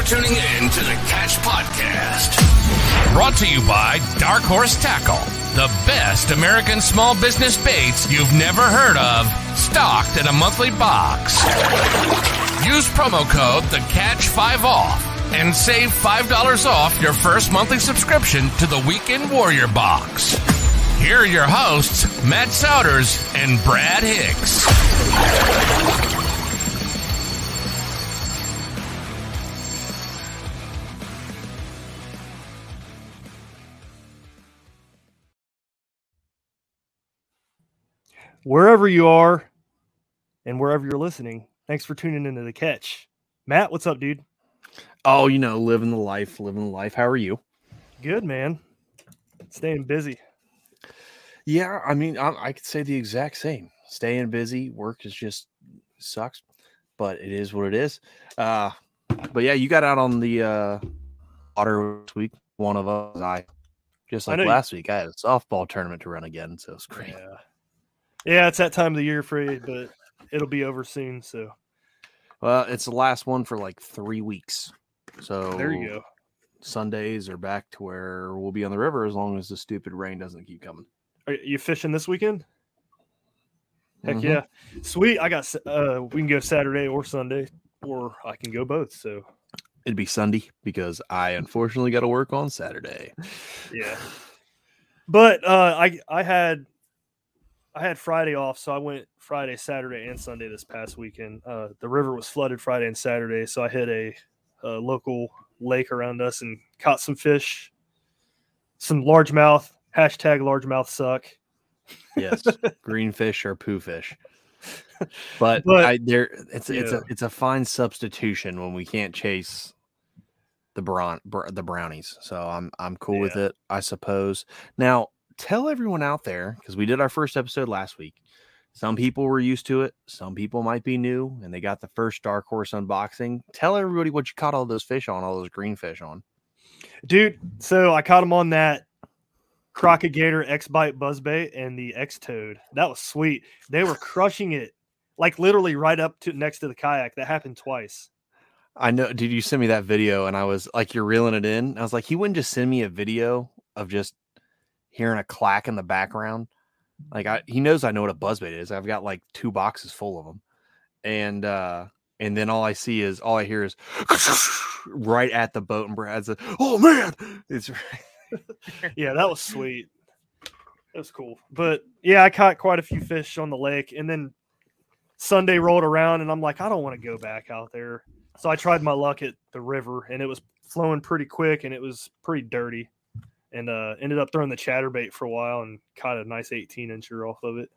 for tuning in to the Catch Podcast. Brought to you by Dark Horse Tackle, the best American small business baits you've never heard of, stocked in a monthly box. Use promo code the Catch 5 off and save $5 off your first monthly subscription to the Weekend Warrior box. Here are your hosts, Matt Sowders and Brad Hicks. Wherever you are and wherever you're listening, thanks for tuning into the catch. Matt, what's up, dude? Oh, you know, living the life, living the life. How are you? Good, man. Staying busy. Yeah, I mean, I, I could say the exact same. Staying busy, work is just sucks, but it is what it is. Uh, but yeah, you got out on the uh, water this week. One of us, I just I like know you- last week, I had a softball tournament to run again, so it's great. Yeah. Yeah, it's that time of the year for you, but it'll be over soon. So Well, it's the last one for like three weeks, so there you go. Sundays are back to where we'll be on the river as long as the stupid rain doesn't keep coming. Are you fishing this weekend? Heck Mhm. yeah. Sweet. I got, uh, we can go Saturday or Sunday, or I can go both. So It'd be Sunday because I unfortunately got to work on Saturday. yeah. But uh, I, I had, I had Friday off, so I went Friday, Saturday, and Sunday this past weekend. Uh, the river was flooded Friday and Saturday, so I hit a, a local lake around us and caught some fish, some largemouth. Hashtag largemouth suck. Yes, green fish or poo fish. But, But- I there it's it's a it's a fine substitution when we can't chase the brown br- the brownies. So I'm I'm cool with it, I suppose. Now tell everyone out there because we did our first episode last week. Some people were used to it. Some people might be new and they got the first dark horse unboxing. Tell everybody what you caught all those fish on, all those green fish on. dude. So I caught him on that Crockett Gator X Bite Buzzbait and the X Toad. That was sweet. They were crushing it, like literally right up to next to the kayak. That happened twice. I know. Did you send me that video? And I was like, you're reeling it in. I was like, he wouldn't just send me a video of just hearing a clack in the background. Like, I he knows I know what a buzzbait is. I've got like two boxes full of them, and uh and then all I see is all I hear is right at the boat, and Brad's like, "Oh man, it's Yeah, that was sweet. That was cool. But yeah, I caught quite a few fish on the lake, and then Sunday rolled around, and I'm like, I don't want to go back out there. So I tried my luck at the river, and it was flowing pretty quick, and it was pretty dirty. And uh, ended up throwing the chatterbait for a while and caught a nice 18 incher off of it.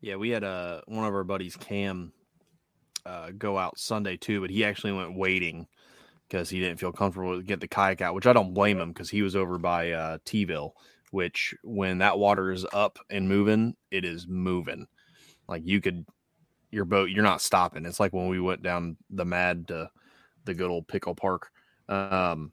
Yeah, we had uh one of our buddies, Cam, uh, go out Sunday too, but he actually went waiting because he didn't feel comfortable to get the kayak out, which I don't blame him because he was over by uh T-ville, which when that water is up and moving, it is moving. Like you could your boat, you're not stopping. It's like when we went down the mad to the good old pickle park. Um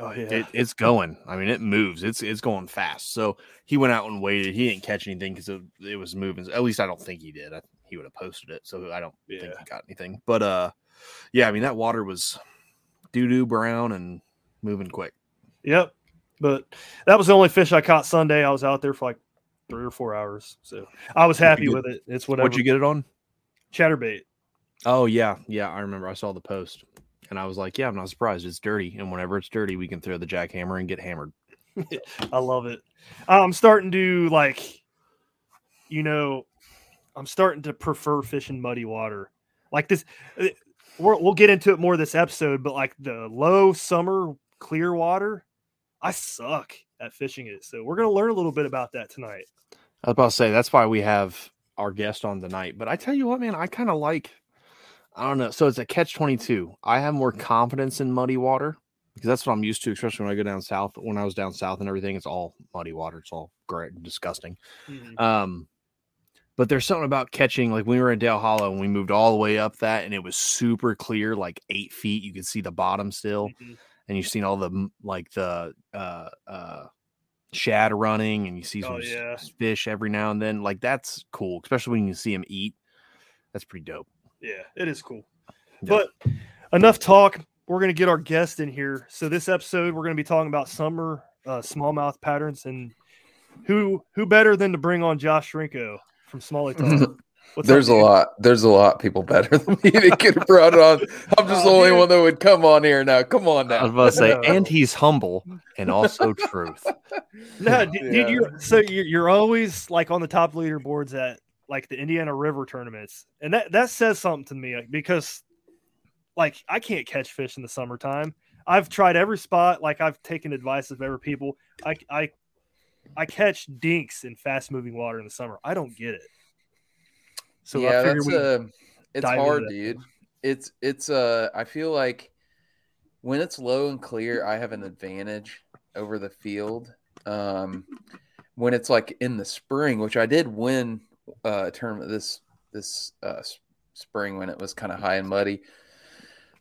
Oh yeah, it, it's going. I mean, it moves. It's it's going fast. So he went out and waited. He didn't catch anything because it, it was moving. At least I don't think he did. I, he would have posted it. So I don't think he got anything. But uh, yeah. I mean, that water was doo doo brown and moving quick. Yep. But that was the only fish I caught Sunday. I was out there for like three or four hours. So I was happy with it. It's whatever. What'd you get it on? Chatterbait. Oh yeah, yeah. I remember. I saw the post, and I was like, yeah, I'm not surprised. It's dirty, and whenever it's dirty, we can throw the jackhammer and get hammered. I love it. I'm starting to like, you know, I'm starting to prefer fishing muddy water. Like this, uh, we're, we'll get into it more this episode, but like the low summer clear water, I suck at fishing it. So we're gonna learn a little bit about that tonight. I was about to say that's why we have our guest on tonight. But I tell you what, man, I kind of like. I don't know. So it's a catch twenty two. I have more confidence in muddy water because that's what I'm used to, especially when I go down south. When I was down south and everything, it's all muddy water. It's all great and disgusting. Um, but there's something about catching. Like when we were in Dale Hollow and we moved all the way up that, and it was super clear, like eight feet. You could see the bottom still Mhm. and you've seen all the like the uh uh shad running and you see some Oh, yeah. fish every now and then like that's cool especially when you see them eat that's pretty dope Yeah, it is cool. Yeah. But enough talk. we're gonna get our guest in here. So this episode, we're gonna be talking about summer uh, smallmouth patterns, and who who better than to bring on Josh Chrenko from Smallie Talk? What's There's up, a lot. There's a lot people better than me to get brought on. I'm just the Oh, only dude. one that would come on here now. Come on now. I was about to say, and he's humble and also truth. No, dude, Yeah. dude, you're so you're, you're always like on the top leaderboards at like the Indiana River tournaments, and that that says something to me because like I can't catch fish in the summertime. I've tried every spot. Like I've taken advice of every people. I I I catch dinks in fast moving water in the summer. I don't get it. So yeah, that's uh, it's hard, dude. It's it's uh, I feel like when it's low and clear, I have an advantage over the field. Um, when it's like in the spring, which I did win uh, tournament this this uh, spring when it was kind of high and muddy.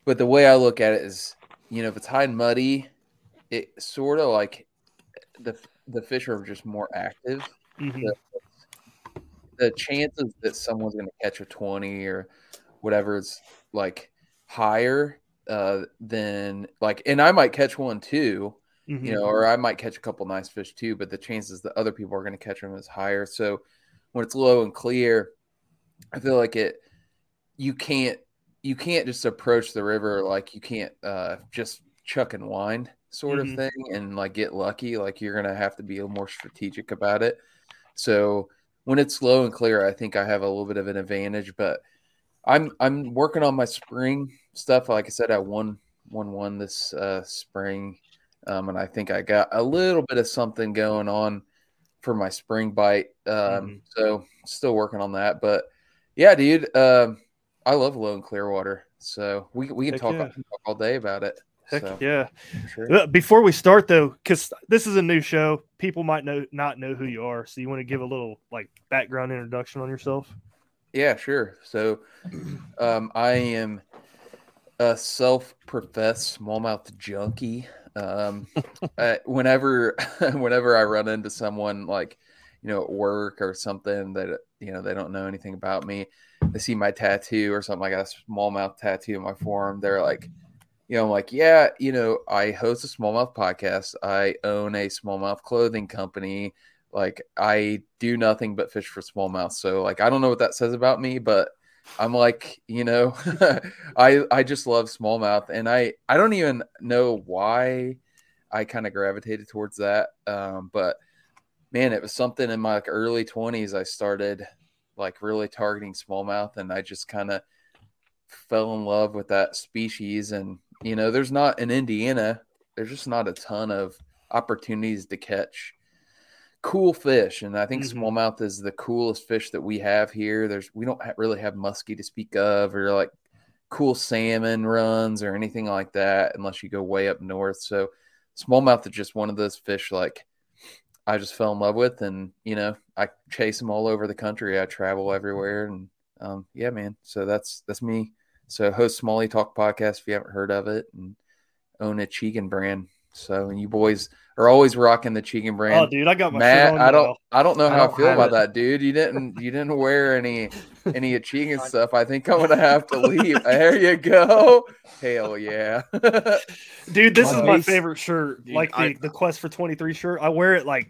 But the way I look at it is, you know, if it's high and muddy, it sort of like the the fish are just more active Mhm. the chances that someone's going to catch a 20 or whatever is like higher uh than like and i might catch one too Mhm. you know or i might catch a couple nice fish too but the chances that other people are going to catch them is higher so when it's low and clear i feel like it you can't you can't just approach the river like you can't uh just chuck and wind sort Mhm. of thing and like get lucky like you're gonna have to be a little more strategic about it so when it's low and clear i think i have a little bit of an advantage but i'm i'm working on my spring stuff like i said i won won one this uh spring um and i think i got a little bit of something going on for my spring bite um Mhm. so still working on that but yeah dude um i love low and clear water so we, we can Heck talk, yeah. talk all day about it Heck so yeah. sure. Before we start though, because this is a new show, people might know not know who you are. So you want to give a little like background introduction on yourself? Yeah, sure. So, um, I am a self-professed smallmouth junkie. Um, uh, whenever, whenever I run into someone like, you know, at work or something that you know they don't know anything about me, they see my tattoo or something like a smallmouth tattoo in my forearm. They're like, you know, I'm like, yeah, you know, I host a smallmouth podcast. I own a smallmouth clothing company like I do nothing but fish for smallmouth. So like I don't know what that says about me, but I'm like, you know, I I just love smallmouth and I I don't even know why I kind of gravitated towards that. Um, but man, it was something in my like early 20s I started like really targeting smallmouth and I just kind of fell in love with that species and you know, there's not in Indiana, there's just not a ton of opportunities to catch cool fish and i think Mhm. smallmouth is the coolest fish that we have here. There's we don't ha- really have muskie to speak of or like cool salmon runs or anything like that unless you go way up north. So smallmouth is just one of those fish like i just fell in love with and you know i chase them all over the country. I travel everywhere and um, yeah man. So that's that's me. So host smallie talk podcast if you haven't heard of it and own Achigan brand so and you boys are always rocking the Achigan brand Oh, dude, I got my Matt, shirt on I don't, now. I don't know I how I, don't feel about it. that, dude. You didn't, you didn't wear any, any achievement stuff. I think I'm gonna have to leave. there you go. Hell yeah. Dude, this is my favorite shirt. Dude, like the, I- the Quest for 23 shirt. I wear it like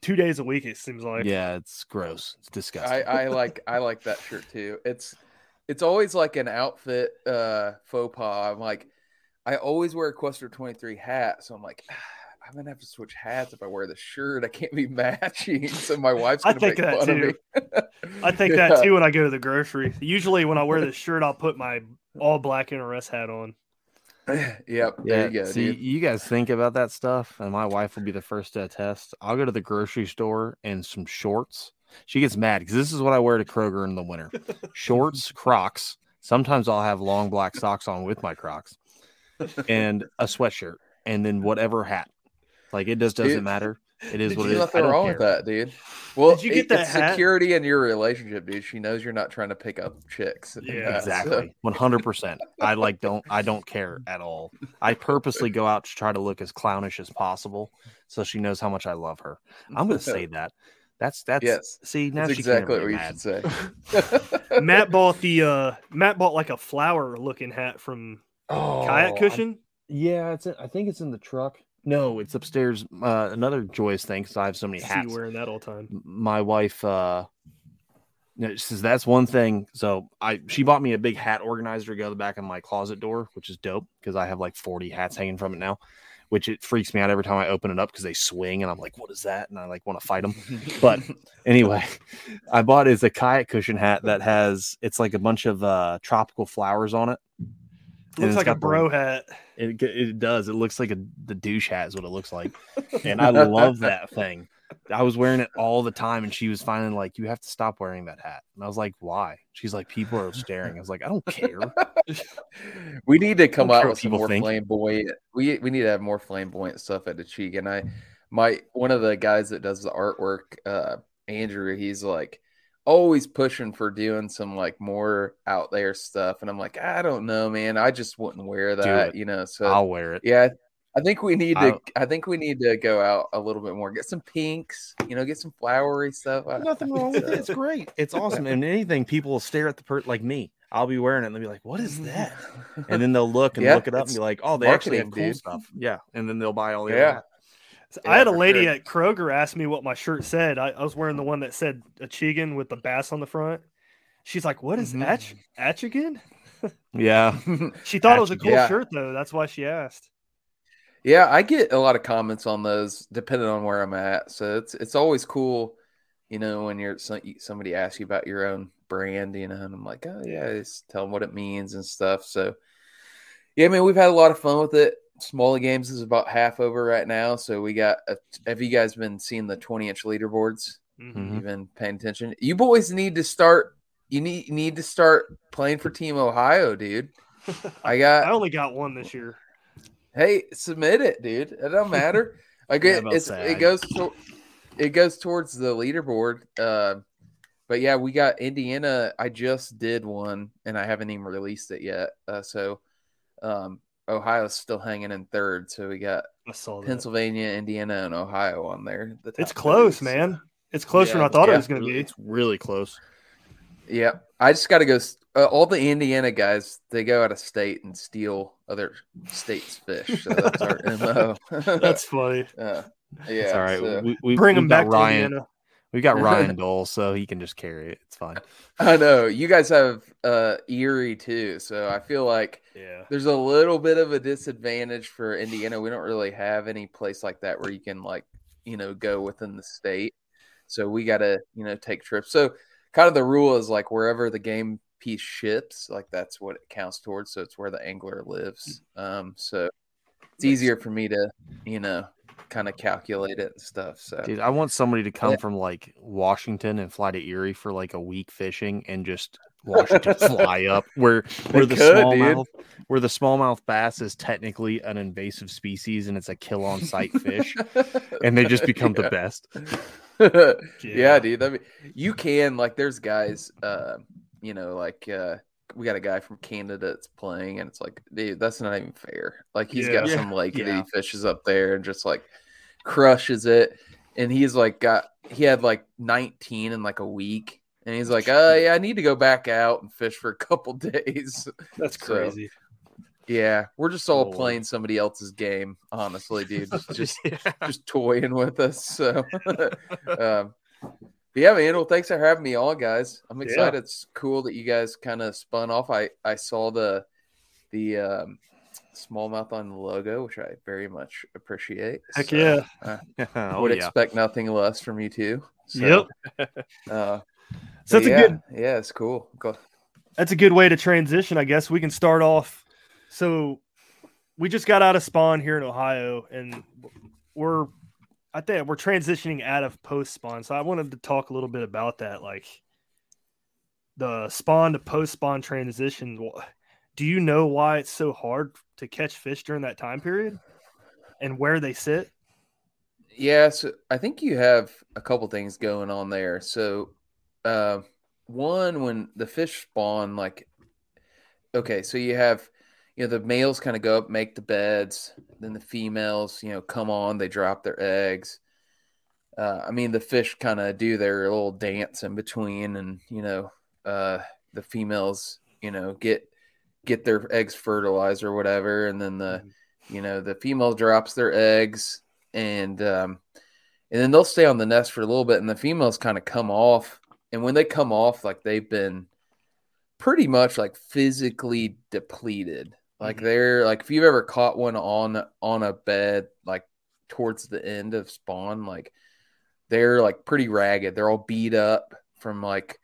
two days a week, it seems like. Yeah, it's gross. It's disgusting. I, I like, I like that shirt too. It's, it's always like an outfit uh faux pas. I'm like, I always wear a Quester 23 hat, so I'm like. "Ah, I'm gonna have to switch hats if I wear the shirt. I can't be matching, so my wife's gonna think make that fun of me. I think Yeah. that too when I go to the grocery. Usually when I wear this shirt, I'll put my all black NRS hat on. yep. yeah, There you go, see, dude. you guys think about that stuff, and my wife will be the first to attest. I'll go to the grocery store and some shorts. She gets mad because this is what I wear to Kroger in the winter: shorts, Crocs. Sometimes I'll have long black socks on with my Crocs, and a sweatshirt, and then whatever hat. Like it just doesn't Dude, matter. It is what it is. nothing wrong care. with that, dude. Well, Did you get it- that it's hat? security in your relationship, dude. She knows you're not trying to pick up chicks. Yeah, that, Exactly. One hundred percent. I like don't I don't care at all. I purposely go out to try to look as clownish as possible so she knows how much I love her. I'm gonna say that. That's that's Yes, see now That's exactly what get you mad. should say. Matt bought the uh Matt bought like a flower looking hat from Oh, kayak I- cushion. yeah, it's. In, I think it's in the truck. No, it's upstairs. Uh, another joyous thing because I have so many See hats. wearing that all the time. My wife uh she says that's one thing. So I she bought me a big hat organizer to go to the back of my closet door, which is dope because I have like 40 hats hanging from it now, which it freaks me out every time I open it up because they swing and I'm like, what is that? And I like want to fight them. But anyway, I bought is a kayak cushion hat that has it's like a bunch of uh tropical flowers on it. And Looks like a got the- bro hat. It, it does. It looks like a the douche hat is what it looks like, and I love that thing. I was wearing it all the time, and she was finally like, "You have to stop wearing that hat." And I was like, "Why?" She's like, "People are staring." I was like, "I don't care." we need to come out with some more think. flamboyant. We we need to have more flamboyant stuff at the cheek. And I, my one of the guys that does the artwork, uh, Andrew, he's like always pushing for doing some like more out there stuff. And I'm like, I don't know, man. I just wouldn't wear that, you know. So I'll wear it. yeah, I think we need to. I'll- I think we need to go out a little bit more. Get some pinks, you know. Get some flowery stuff. I- Nothing wrong with it. It's great. It's awesome. And anything, people will stare at the per like me. I'll be wearing it and they'll be like, "What is that?" And then they'll look and Yeah, look it up and be like, "Oh, they actually have marketing, cool dude. stuff." Yeah, and then they'll buy all the Yeah. Other hats. I had a lady sure. at Kroger ask me what my shirt said. I, I was wearing the one that said Achigan with the bass on the front. She's like, "What is Mhm. Ach Achigan?" Yeah, She thought it was a cool Yeah. shirt though. That's why she asked. Yeah, I get a lot of comments on those depending on where I'm at. So it's it's always cool, you know, when you're somebody asks you about your own brand, you know, and I'm like, oh yeah, just tell them what it means and stuff. So yeah, I mean, we've had a lot of fun with it. Smallie Games is about half over right now, so we got. A, have you guys been seeing the 20 inch leaderboards? Mhm. Mhm. You been paying attention? You boys need to start. You need you need to start playing for Team Ohio, dude. I got. I only got one this year. Hey, submit it, dude. It don't matter. Like Yeah, it, it's it goes to, it goes towards the leaderboard. Uh, but yeah, we got Indiana. I just did one, and I haven't even released it yet. Uh, so, um, Ohio's still hanging in third. So we got I saw that. Pennsylvania, Indiana, and Ohio on there. The It's close, three. man. It's closer than I it's- thought it was going to be. It's really close. Yeah, I just got to go. Uh, all the Indiana guys, they go out of state and steal other states' fish. So that's our mo. That's funny. uh, yeah. It's all right. so- we, we, Bring we've them got back to Indiana. We got Ryan Dole, so he can just carry it. It's fine. I know you guys have uh Erie too, so I feel like Yeah. there's a little bit of a disadvantage for Indiana. We don't really have any place like that where you can like you know go within the state, so we got to you know take trips. So kind of the rule is like wherever the game piece ships, like that's what it counts towards. So it's where the angler lives. Um, so it's easier for me to you know kind of calculate it and stuff. So Dude, I want somebody to come Yeah. from like Washington and fly to Erie for like a week fishing and just Washington fly up where where the could, dude. smallmouth where the smallmouth bass is technically an invasive species and it's a kill on sight fish and they just become the best. yeah. Yeah. dude. I mean, you can like. There's guys, uh, you know, like uh, we got a guy from Canada that's playing, and it's like, dude, that's not even fair. Like he's got Yeah. some lake that he fishes up there and just like crushes it, and he's like got he had like 19 in like a week, and he's like, uh, yeah, I need to go back out and fish for a couple days. That's So, crazy. Yeah, we're just all Lord. playing somebody else's game, honestly, dude. Just, just just toying with us. So, um, but yeah, man. Well, thanks for having me on, guys. I'm Yeah. excited. It's cool that you guys kind of spun off. I I saw the the um, smallmouth on the logo, which I very much appreciate. Heck So, yeah. I oh would yeah. expect nothing less from you too. So, Yep. Uh, So that's but a yeah, good Yeah, it's cool. Go. that's a good way to transition, I guess. We can start off. So we just got out of spawn here in Ohio, and we're I think we're transitioning out of post spawn. So I wanted to talk a little bit about that, like the spawn to post spawn transition. Do you know why it's so hard to catch fish during that time period, and where they sit? Yeah, so I think you have a couple things going on there. So, uh, one, when the fish spawn, like, okay, so you have, you know, the males kind of go up, make the beds, then the females, you know, come on, they drop their eggs. Uh, I mean, the fish kind of do their little dance in between, and you know, uh, the females, you know, get get their eggs fertilized or whatever, and then the you know the female drops their eggs and um, and then they'll stay on the nest for a little bit, and the females kind of come off, and when they come off, like they've been pretty much like physically depleted. Like Mhm. they're like if you've ever caught one on on a bed like towards the end of spawn, like they're like pretty ragged. They're all beat up from like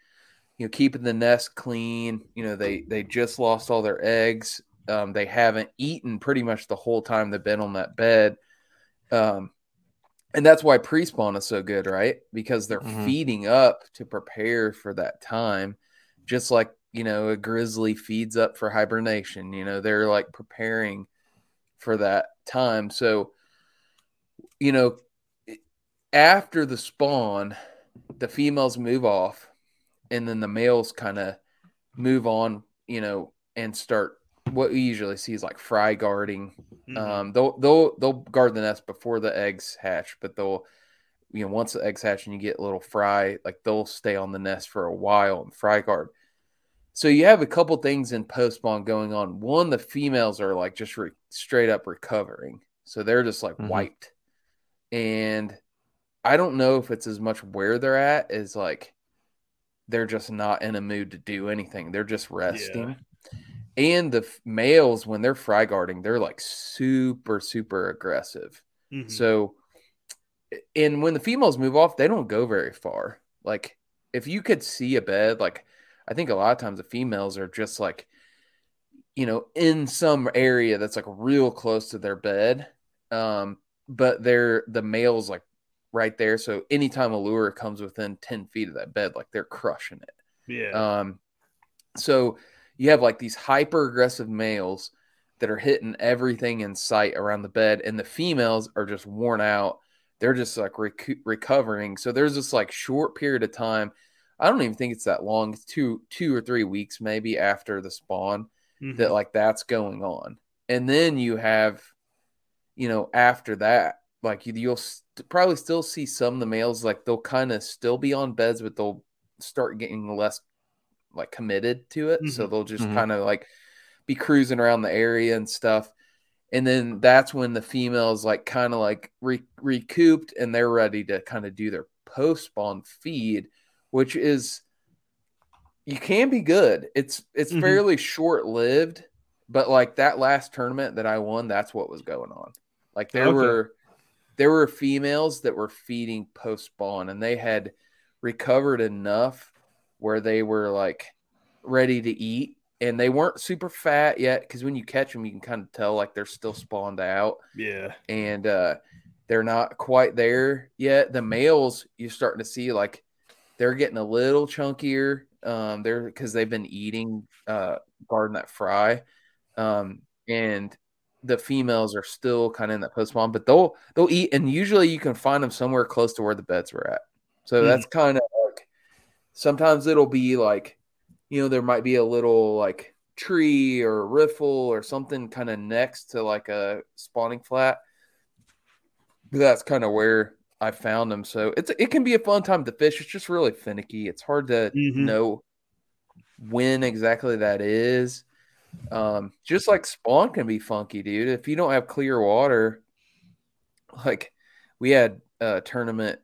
you know keeping the nest clean. You know they they just lost all their eggs. Um, they haven't eaten pretty much the whole time they've been on that bed. Um, and that's why pre-spawn is so good, right? Because they're Mhm. feeding up to prepare for that time, just like you know a grizzly feeds up for hibernation. You know they're like preparing for that time. So, you know, after the spawn, the females move off, and then the males kind of move on. You know, and start what we usually see is like fry guarding Mhm. um, they'll they'll they'll guard the nest before the eggs hatch, but they'll you know once the eggs hatch and you get a little fry, like they'll stay on the nest for a while and fry guard. So you have a couple things in post spawn going on. One, the females are like just re- straight up recovering, so they're just like Mhm. wiped, and I don't know if it's as much where they're at as like they're just not in a mood to do anything. They're just resting. And the f- males, when they're fry guarding, they're like super, super aggressive. Mhm. So, and when the females move off, they don't go very far. Like, if you could see a bed, like, I think a lot of times the females are just like, you know, in some area that's like real close to their bed. Um, but they're the males like right there. So anytime a lure comes within 10 feet of that bed, like they're crushing it. yeah. Um, so you have like these hyper aggressive males that are hitting everything in sight around the bed, and the females are just worn out. They're just like recu- recovering. So there's this like short period of time. I don't even think it's that long. It's two, two or three weeks maybe after the spawn Mhm. that like that's going on, and then you have, you know, after that, like you, you'll st- probably still see some of the males like they'll kind of still be on beds, but they'll start getting less like committed to it. So Mhm. they'll just Mhm. kind of like be cruising around the area and stuff. And then that's when the females like kind of like re- recouped and they're ready to kind of do their post spawn feed, which is you can be good. It's it's Mhm. fairly short lived, but like that last tournament that I won, that's what was going on. Like there Okay. were there were females that were feeding post spawn and they had recovered enough where they were like ready to eat and they weren't super fat yet because when you catch them you can kind of tell like they're still spawned out yeah. and uh they're not quite there yet the males you're starting to see like they're getting a little chunkier um they're because they've been eating uh guarding that fry um and the females are still kind of in that post spawn but they'll they'll eat and usually you can find them somewhere close to where the beds were at so Hmm. that's kind of like sometimes it'll be like you know there might be a little like tree or riffle or something kind of next to like a spawning flat but that's kind of where I found them. So it's it can be a fun time to fish. It's just really finicky. It's hard to Mhm. know when exactly that is. Um, just like spawn can be funky, dude. If you don't have clear water, like we had a tournament,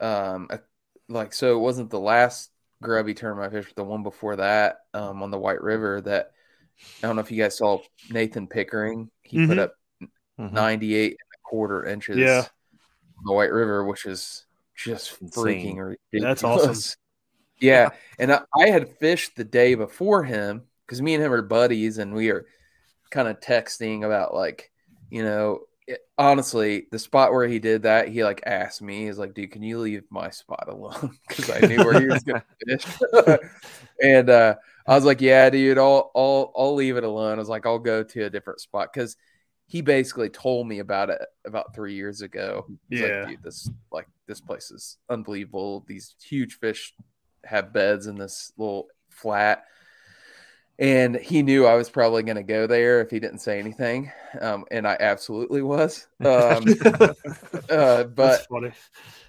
um, a- like so it wasn't the last grubby tournament I fished, but the one before that, um, on the White River. That I don't know if you guys saw Nathan Pickering. He put Mhm. up Mhm. 98 and a quarter inches Yeah. The White River, which is just Insane. freaking ridiculous. That's awesome. Yeah. And I, I had fished the day before him because me and him are buddies and we are kind of texting about like, you know, it- honestly, the spot where he did that, he like asked me, he's like, dude, can you leave my spot alone? Because I knew where he was going to fish. and uh, I was like, yeah, dude, I'll, I'll, I'll leave it alone. I was like, I'll go to a different spot because he basically told me about it about three years ago. He's Yeah. like, dude, this like this place is unbelievable. These huge fish have beds in this little flat. And he knew I was probably going to go there if he didn't say anything. Um, and I absolutely was. Um, uh, but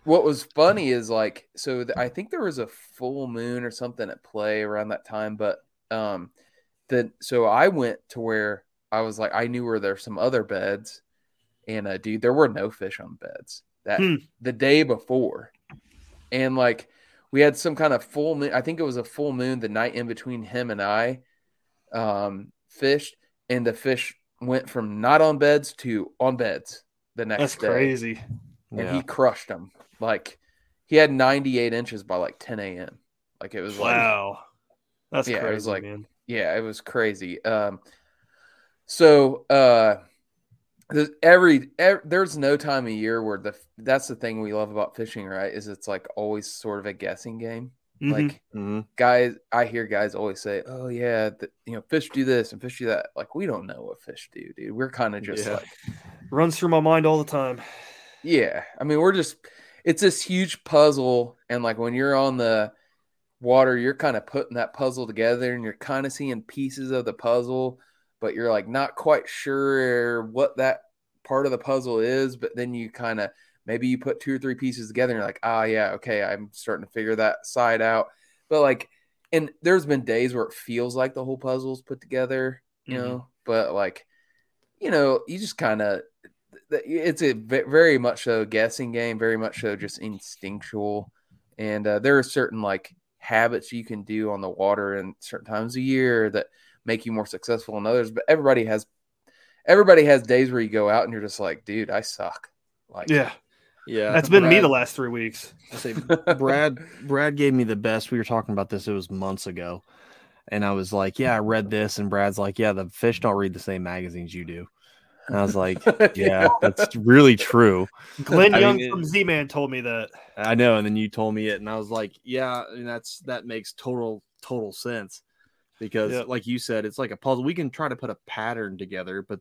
what was funny is like so th- i think there was a full moon or something at play around that time but um so I went to where I was like I knew where there's some other beds, and uh, dude, there were no fish on the beds that Hmm. the day before, and like we had some kind of full moon. I think it was a full moon the night in between him and I, um, fished, and the fish went from not on beds to on beds the next That's day crazy. and Yeah. he crushed them. Like he had 98 inches by like 10 a.m. Like it was like, Wow. That's Yeah, it was like- man. yeah, it was crazy. Um, so uh, there's every, ev there's no time of year where the that's the thing we love about fishing, right? Is it's like always sort of a guessing game. Mhm. Like Mhm. guys, I hear guys always say, "Oh yeah, the, you know, fish do this and fish do that." Like we don't know what fish do, dude. We're kind of just Yeah. like. runs through my mind all the time. Yeah, I mean, we're just it's this huge puzzle, and like when you're on the water, you're kind of putting that puzzle together, and you're kind of seeing pieces of the puzzle, but you're like not quite sure what that part of the puzzle is. But then you kind of maybe you put two or three pieces together, and you're like, ah, yeah, okay, I'm starting to figure that side out. But like, and there's been days where it feels like the whole puzzle's put together, you Mhm. know, but like, you know, you just kind of it's a very much so guessing game, very much so just instinctual. And uh, there are certain like habits you can do on the water and certain times a year that make you more successful than others. But everybody has everybody has days where you go out and you're just like, dude, I suck. Like, Yeah. Yeah. That's been me the last three weeks. I say Brad Brad gave me the best. We were talking about this, it was months ago. And I was like, Yeah, I read this. And Brad's like, Yeah, the fish don't read the same magazines you do. And I was like, Yeah, that's really true. Glenn I Young mean, from Z Man told me that. I know. And then you told me it, and I was like, Yeah, and that's that makes total total sense. Because Yep. like you said, it's like a puzzle. We can try to put a pattern together, but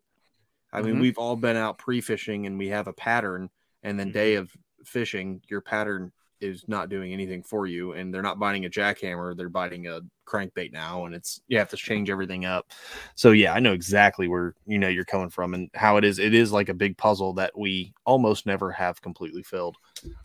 I mean, Mhm. we've all been out pre-fishing and we have a pattern, and then day of fishing, your pattern is not doing anything for you, and they're not biting a jackhammer, they're biting a crankbait now, and it's you have to change everything up. So yeah, I know exactly where you know you're coming from and how it is. It is like a big puzzle that we almost never have completely filled.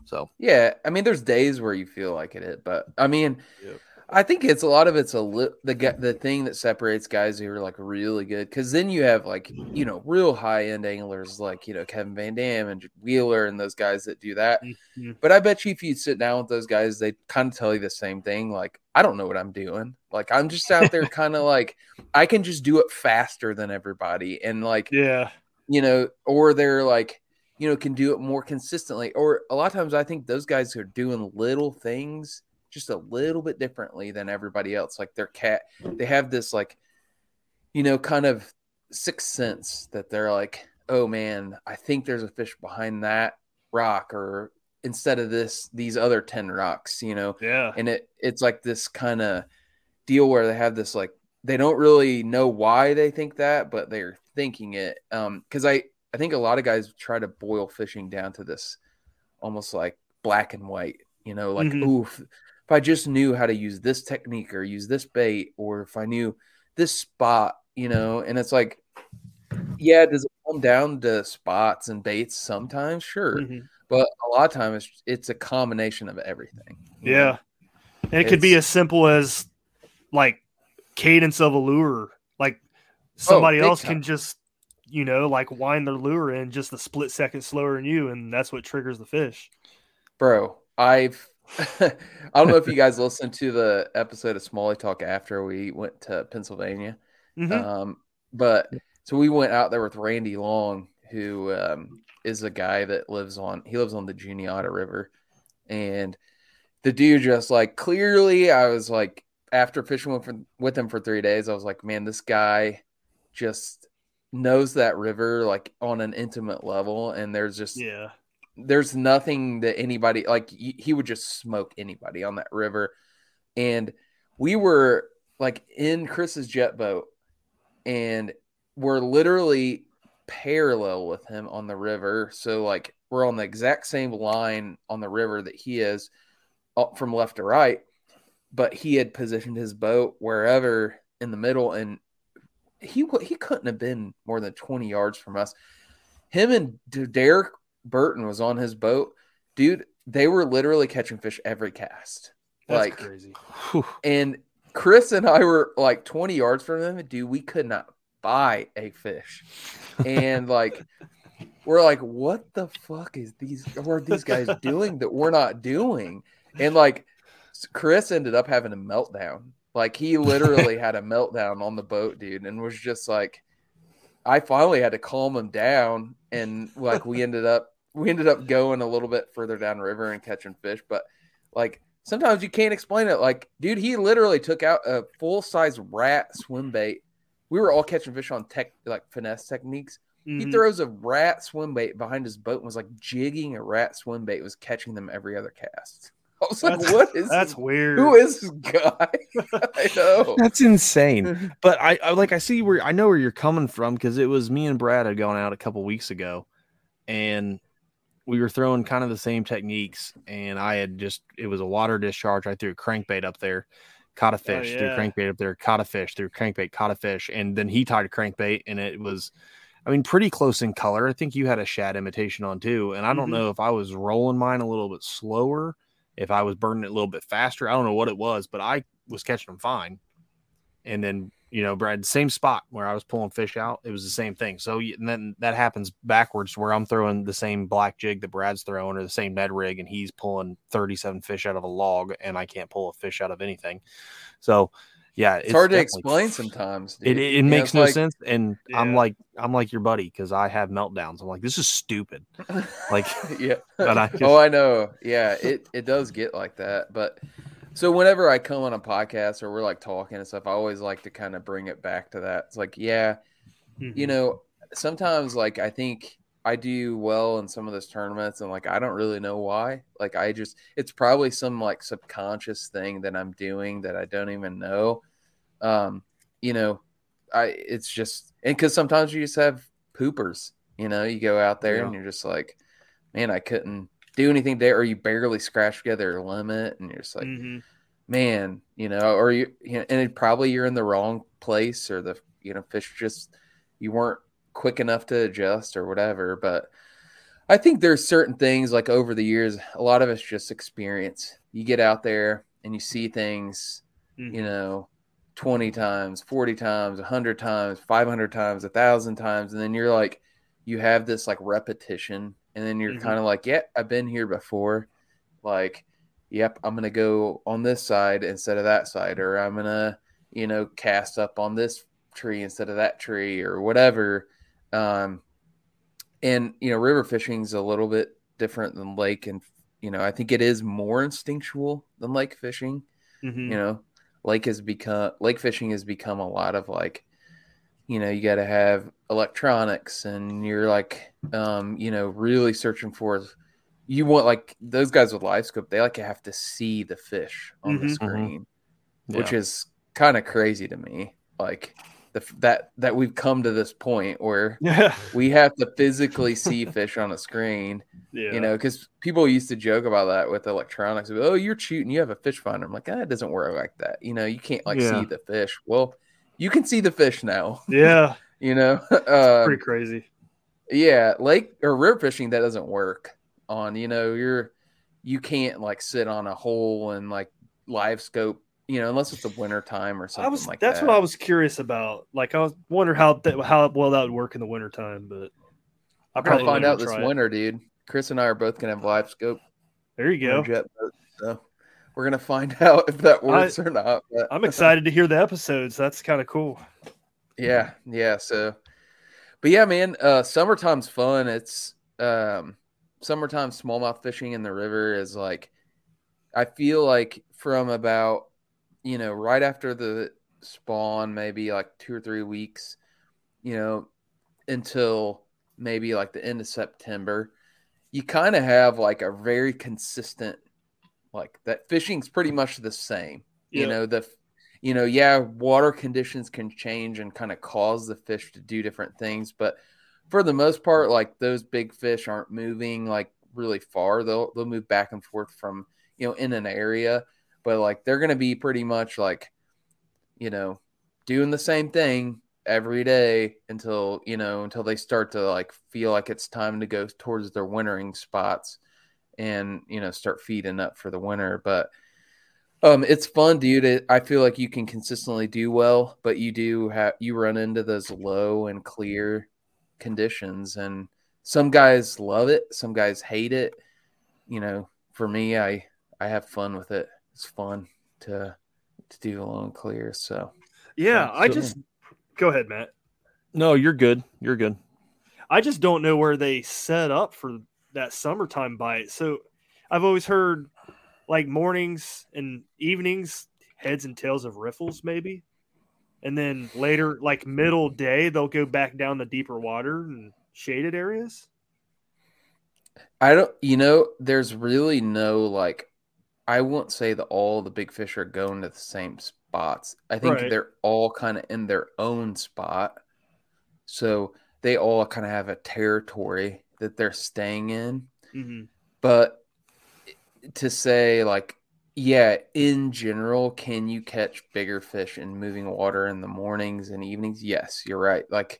So Yeah, I mean, there's days where you feel like it, but I mean, Yep. I think it's a lot of it's a li- the the thing that separates guys who are like really good because then you have like you know real high end anglers like you know Kevin VanDam and Wheeler and those guys that do that. Mhm. But I bet you if you sit down with those guys, they kind of tell you the same thing. Like I don't know what I'm doing. Like I'm just out there kind of like I can just do it faster than everybody and like Yeah. you know, or they're like, you know, can do it more consistently. Or a lot of times I think those guys are doing little things just a little bit differently than everybody else. Like their cat, they have this like, you know, kind of sixth sense that they're like, oh man, I think there's a fish behind that rock or instead of this, these other 10 rocks, you know, Yeah. and it it's like this kind of deal where they have this like they don't really know why they think that but they're thinking it um because i i think a lot of guys try to boil fishing down to this almost like black and white you know like Mhm. ooh if, i just knew how to use this technique or use this bait or if i knew this spot you know and it's like yeah does it come down to spots and baits sometimes sure Mhm. but a lot of times it's, it's a combination of everything? Yeah. And it could be as simple as like cadence of a lure. Like somebody Oh, else time. can just, you know, like wind their lure in just a split second slower than you, and that's what triggers the fish. bro i've i don't know if you guys listened to the episode of smallie talk after we went to pennsylvania Mhm. um but so we went out there with randy long who um is a guy that lives on he lives on the juniata river and the dude just like clearly i was like after fishing with, with him for three days i was like man this guy just knows that river like on an intimate level and there's just yeah. There's nothing that anybody like he, would just smoke anybody on that river. And we were like in chris's jet boat and we're literally parallel with him on the river. So like we're on the exact same line on the river that he is up from left to right. But he had positioned his boat wherever in the middle and he he couldn't have been more than 20 yards from us. Him and Derek Burton was on his boat, dude. They were literally catching fish every cast. That's like, crazy. And Chris and I were like 20 yards from them, and dude, we could not buy a fish. And like we're like, what the fuck is these what are these guys doing that we're not doing? And like Chris ended up having a meltdown. Like he literally had a meltdown on the boat, dude, and was just like I finally had to calm him down and like we ended up we ended up going a little bit further down river and catching fish, but like sometimes you can't explain it. Like, dude, he literally took out a full size rat swim bait. We were all catching fish on tech like finesse techniques. Mhm. He throws a rat swim bait behind his boat and was like jigging a rat swim bait, was catching them every other cast. I was like, what is That's this? weird. Who is this guy? I know. That's insane. But I, I like I see where I know where you're coming from because it was me and Brad had gone out a couple weeks ago, and we were throwing kind of the same techniques. And I had just it was a water discharge. I threw a crankbait up there, caught a fish. Threw yeah. a crankbait up there, caught a fish. Threw a crankbait, caught a fish. And then he tied a crankbait, and it was, I mean, pretty close in color. I think you had a shad imitation on too. And I don't Mhm. know if I was rolling mine a little bit slower, if I was burning it a little bit faster. I don't know what it was, but I was catching them fine and then you know brad same spot where i was pulling fish out it was the same thing so and then that happens backwards where i'm throwing the same black jig that brad's throwing or the same ned rig and he's pulling 37 fish out of a log and i can't pull a fish out of anything so yeah It's, hard to explain sometimes. it, dude. it, it You know, makes it's no like- sense and i'm like i'm like your buddy because i have meltdowns i'm like this is stupid like yeah. but I just- oh, I know. Yeah, it it does get like that. But so whenever I come on a podcast or we're like talking and stuff, I always like to kind of bring it back to that. It's like, yeah, Mhm. you know, sometimes like I think I do well in some of those tournaments and like I don't really know why. Like I just it's probably some like subconscious thing that I'm doing that I don't even know. Um, you know, I it's just and cuz sometimes you just have poopers, you know, you go out there Yeah. and you're just like, man, I couldn't do anything there or you barely scratch together a limit and you're just like Mhm. man, you know, or you, you know, and it probably you're in the wrong place or the, you know, fish just, you weren't quick enough to adjust or whatever. But I think there's certain things like over the years, a lot of it's just experience. You get out there and you see things, Mhm. you know, 20 times, 40 times, 100 times, 500 times, a thousand times. And then you're like, you have this like repetition. And then you're Mhm. kind of like, yeah, I've been here before. Like, yep, I'm going to go on this side instead of that side, or I'm going to, you know, cast up on this tree instead of that tree or whatever. Um, and, you know, river fishing is a little bit different than lake. And, you know, I think it is more instinctual than lake fishing Mhm. you know lake has become lake fishing has become a lot of like you know you got to have electronics and you're like um you know really searching for you want like those guys with live scope they like to have to see the fish on the Mhm. Mhm. screen which Yeah. is kind of crazy to me like the that that we've come to this point where Yeah. we have to physically see fish on a screen Yeah. you know, because people used to joke about that with electronics. Oh, you're cheating. You have a fish finder. I'm like, ah, it doesn't work like that. You know, you can't like Yeah. see the fish. Well, you can see the fish now. Yeah. You know, um, Pretty crazy. yeah, lake or river fishing that doesn't work on. You know, you're you can't like sit on a hole and like live scope. You know, unless it's the winter time or something I was. like that's that. what I was curious about. Like, I was wonder how that how well that would work in the wintertime, but I probably find out this it. winter, dude. Chris and I are both gonna have live scope There you go. jet boat, so we're gonna find out if that works or not. but- I'm excited to hear the episodes. That's kind of cool. Yeah, yeah. So, but yeah, man, uh, summertime's fun. It's um, summertime smallmouth fishing in the river is like, I feel like from about, you know, right after the spawn, maybe like two or three weeks, you know, until maybe like the end of September, you kind of have like a very consistent, like that fishing's pretty much the same. You know the you know yeah water conditions can change and kind of cause the fish to do different things but for the most part like those big fish aren't moving like really far. They'll they'll move back and forth from you know in an area but like they're going to be pretty much like you know doing the same thing every day until you know until they start to like feel like it's time to go towards their wintering spots and you know start feeding up for the winter but Um, it's fun, dude. I feel like you can consistently do well, but you do have you run into those low and clear conditions, and some guys love it, some guys hate it. You know, for me, I I have fun with it. It's fun to to do low and clear. So Yeah, I So- just go ahead, Matt. No, you're good. You're good. I just don't know where they set up for that summertime bite. So I've always heard like mornings and evenings, heads and tails of riffles, maybe. And then later, like middle day, they'll go back down the deeper water and shaded areas. I don't, you know, there's really no like, I won't say that all the big fish are going to the same spots. I think Right. they're all kind of in their own spot. So they all kind of have a territory that they're staying in. Mm-hmm. But to say, like, yeah, in general, can you catch bigger fish in moving water in the mornings and evenings? Yes, you're right. Like,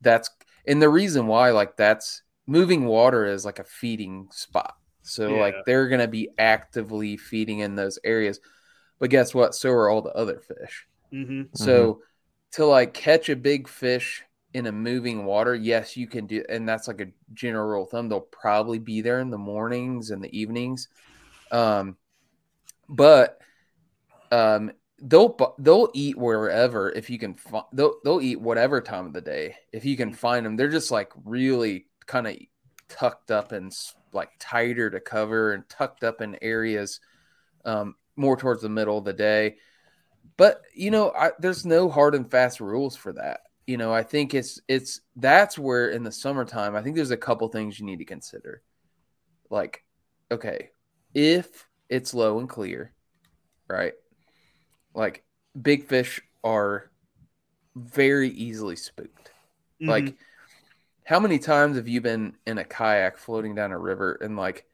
that's, and the reason why, like, that's moving water is like a feeding spot. So, Yeah. like, they're going to be actively feeding in those areas. But guess what? So are all the other fish. Mm-hmm. So to like catch a big fish in a moving water, yes, you can do, and that's like a general rule of thumb. They'll probably be there in the mornings and the evenings, um, but um, they'll they'll eat wherever if you can. Fi- they'll they'll eat whatever time of the day if you can find them. They're just like really kind of tucked up and s- like tighter to cover and tucked up in areas um, more towards the middle of the day. But you know I, there's no hard and fast rules for that. You know i think it's it's that's where in the summertime i think there's a couple things you need to consider. Like okay if it's low and clear right? Like big fish are very easily spooked. Mm-hmm. like how many times have you been in a kayak floating down a river and like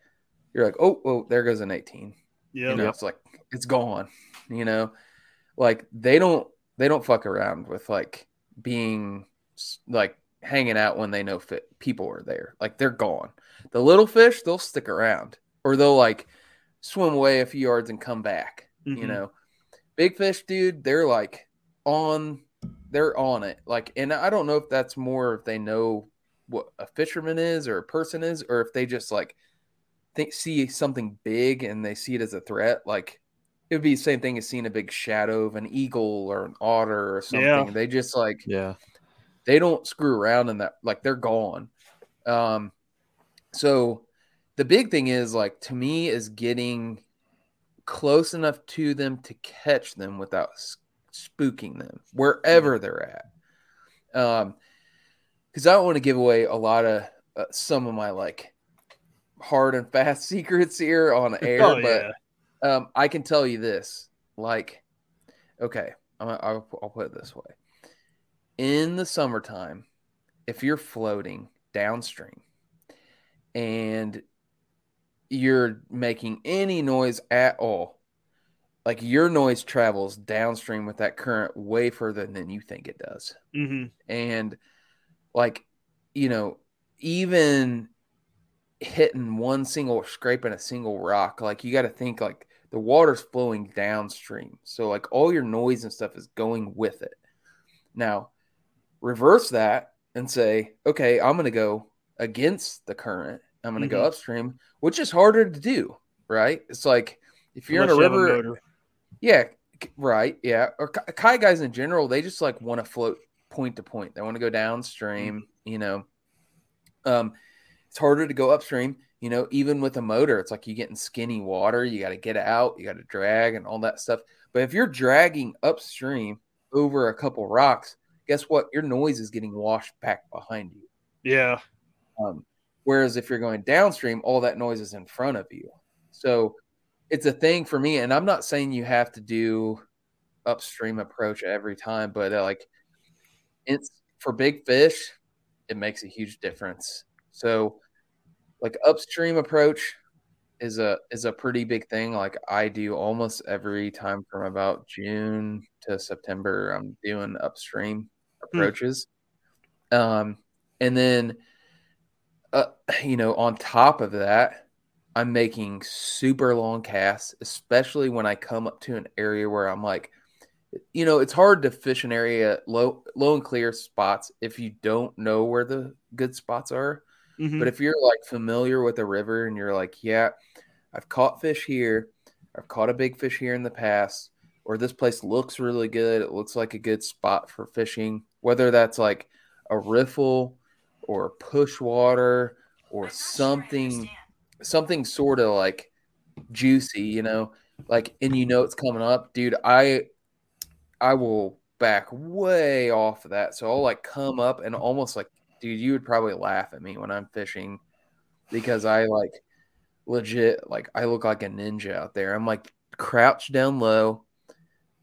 you're like oh oh there goes an 18 yeah, you know it's like it's gone you know? Like they don't they don't fuck around with like being like hanging out when they know fit people are there. Like they're gone. The little fish they'll stick around or they'll like swim away a few yards and come back you Mhm. know? Big fish dude they're like on they're on it. Like and i don't know if that's more if they know what a fisherman is or a person is or if they just like think see something big and they see it as a threat like it would be the same thing as seeing a big shadow of an eagle or an otter or something Yeah. they just like Yeah. they don't screw around in that like they're gone um so the big thing is like to me is getting close enough to them to catch them without spooking them wherever they're at um because i don't want to give away a lot of uh, some of my like hard and fast secrets here on air Oh, but yeah. um, I can tell you this. Like, okay, I'm, I'll, I'll put it this way: in the summertime, if you're floating downstream and you're making any noise at all, like your noise travels downstream with that current way further than you think it does Mm-hmm. and like you know even hitting one single scraping a single rock like you got to think like the water's flowing downstream so like all your noise and stuff is going with it now reverse that and say okay i'm going to go against the current i'm going to go Mhm. upstream which is harder to do right it's like if you're in a Unless you have river motor. yeah, right. Yeah, or kayak guys in general, they just like want to float point to point. They want to go downstream. You know, um, it's harder to go upstream. You know, even with a motor, it's like you get in skinny water. You got to get out. You got to drag and all that stuff. But if you're dragging upstream over a couple rocks, guess what? Your noise is getting washed back behind you. Yeah. Um, whereas if you're going downstream, all that noise is in front of you. So it's a thing for me. And I'm not saying you have to do upstream approach every time, but uh, like it's for big fish, it makes a huge difference. So like upstream approach is a is a pretty big thing. Like I do almost every time from about June to September, I'm doing upstream approaches. Um, and then uh, you know, on top of that, I'm making super long casts, especially when I come up to an area where I'm like, you know, it's hard to fish an area low low and clear spots if you don't know where the good spots are. Mhm. But if you're like familiar with the river and you're like, yeah, I've caught fish here, I've caught a big fish here in the past, or this place looks really good, it looks like a good spot for fishing, whether that's like a riffle or push water or something something sort of like juicy, you know, like and you know it's coming up, dude. I I will back way off of that. So I'll like come up and almost like, dude, you would probably laugh at me when I'm fishing because I like legit like I look like a ninja out there. I'm like crouched down low.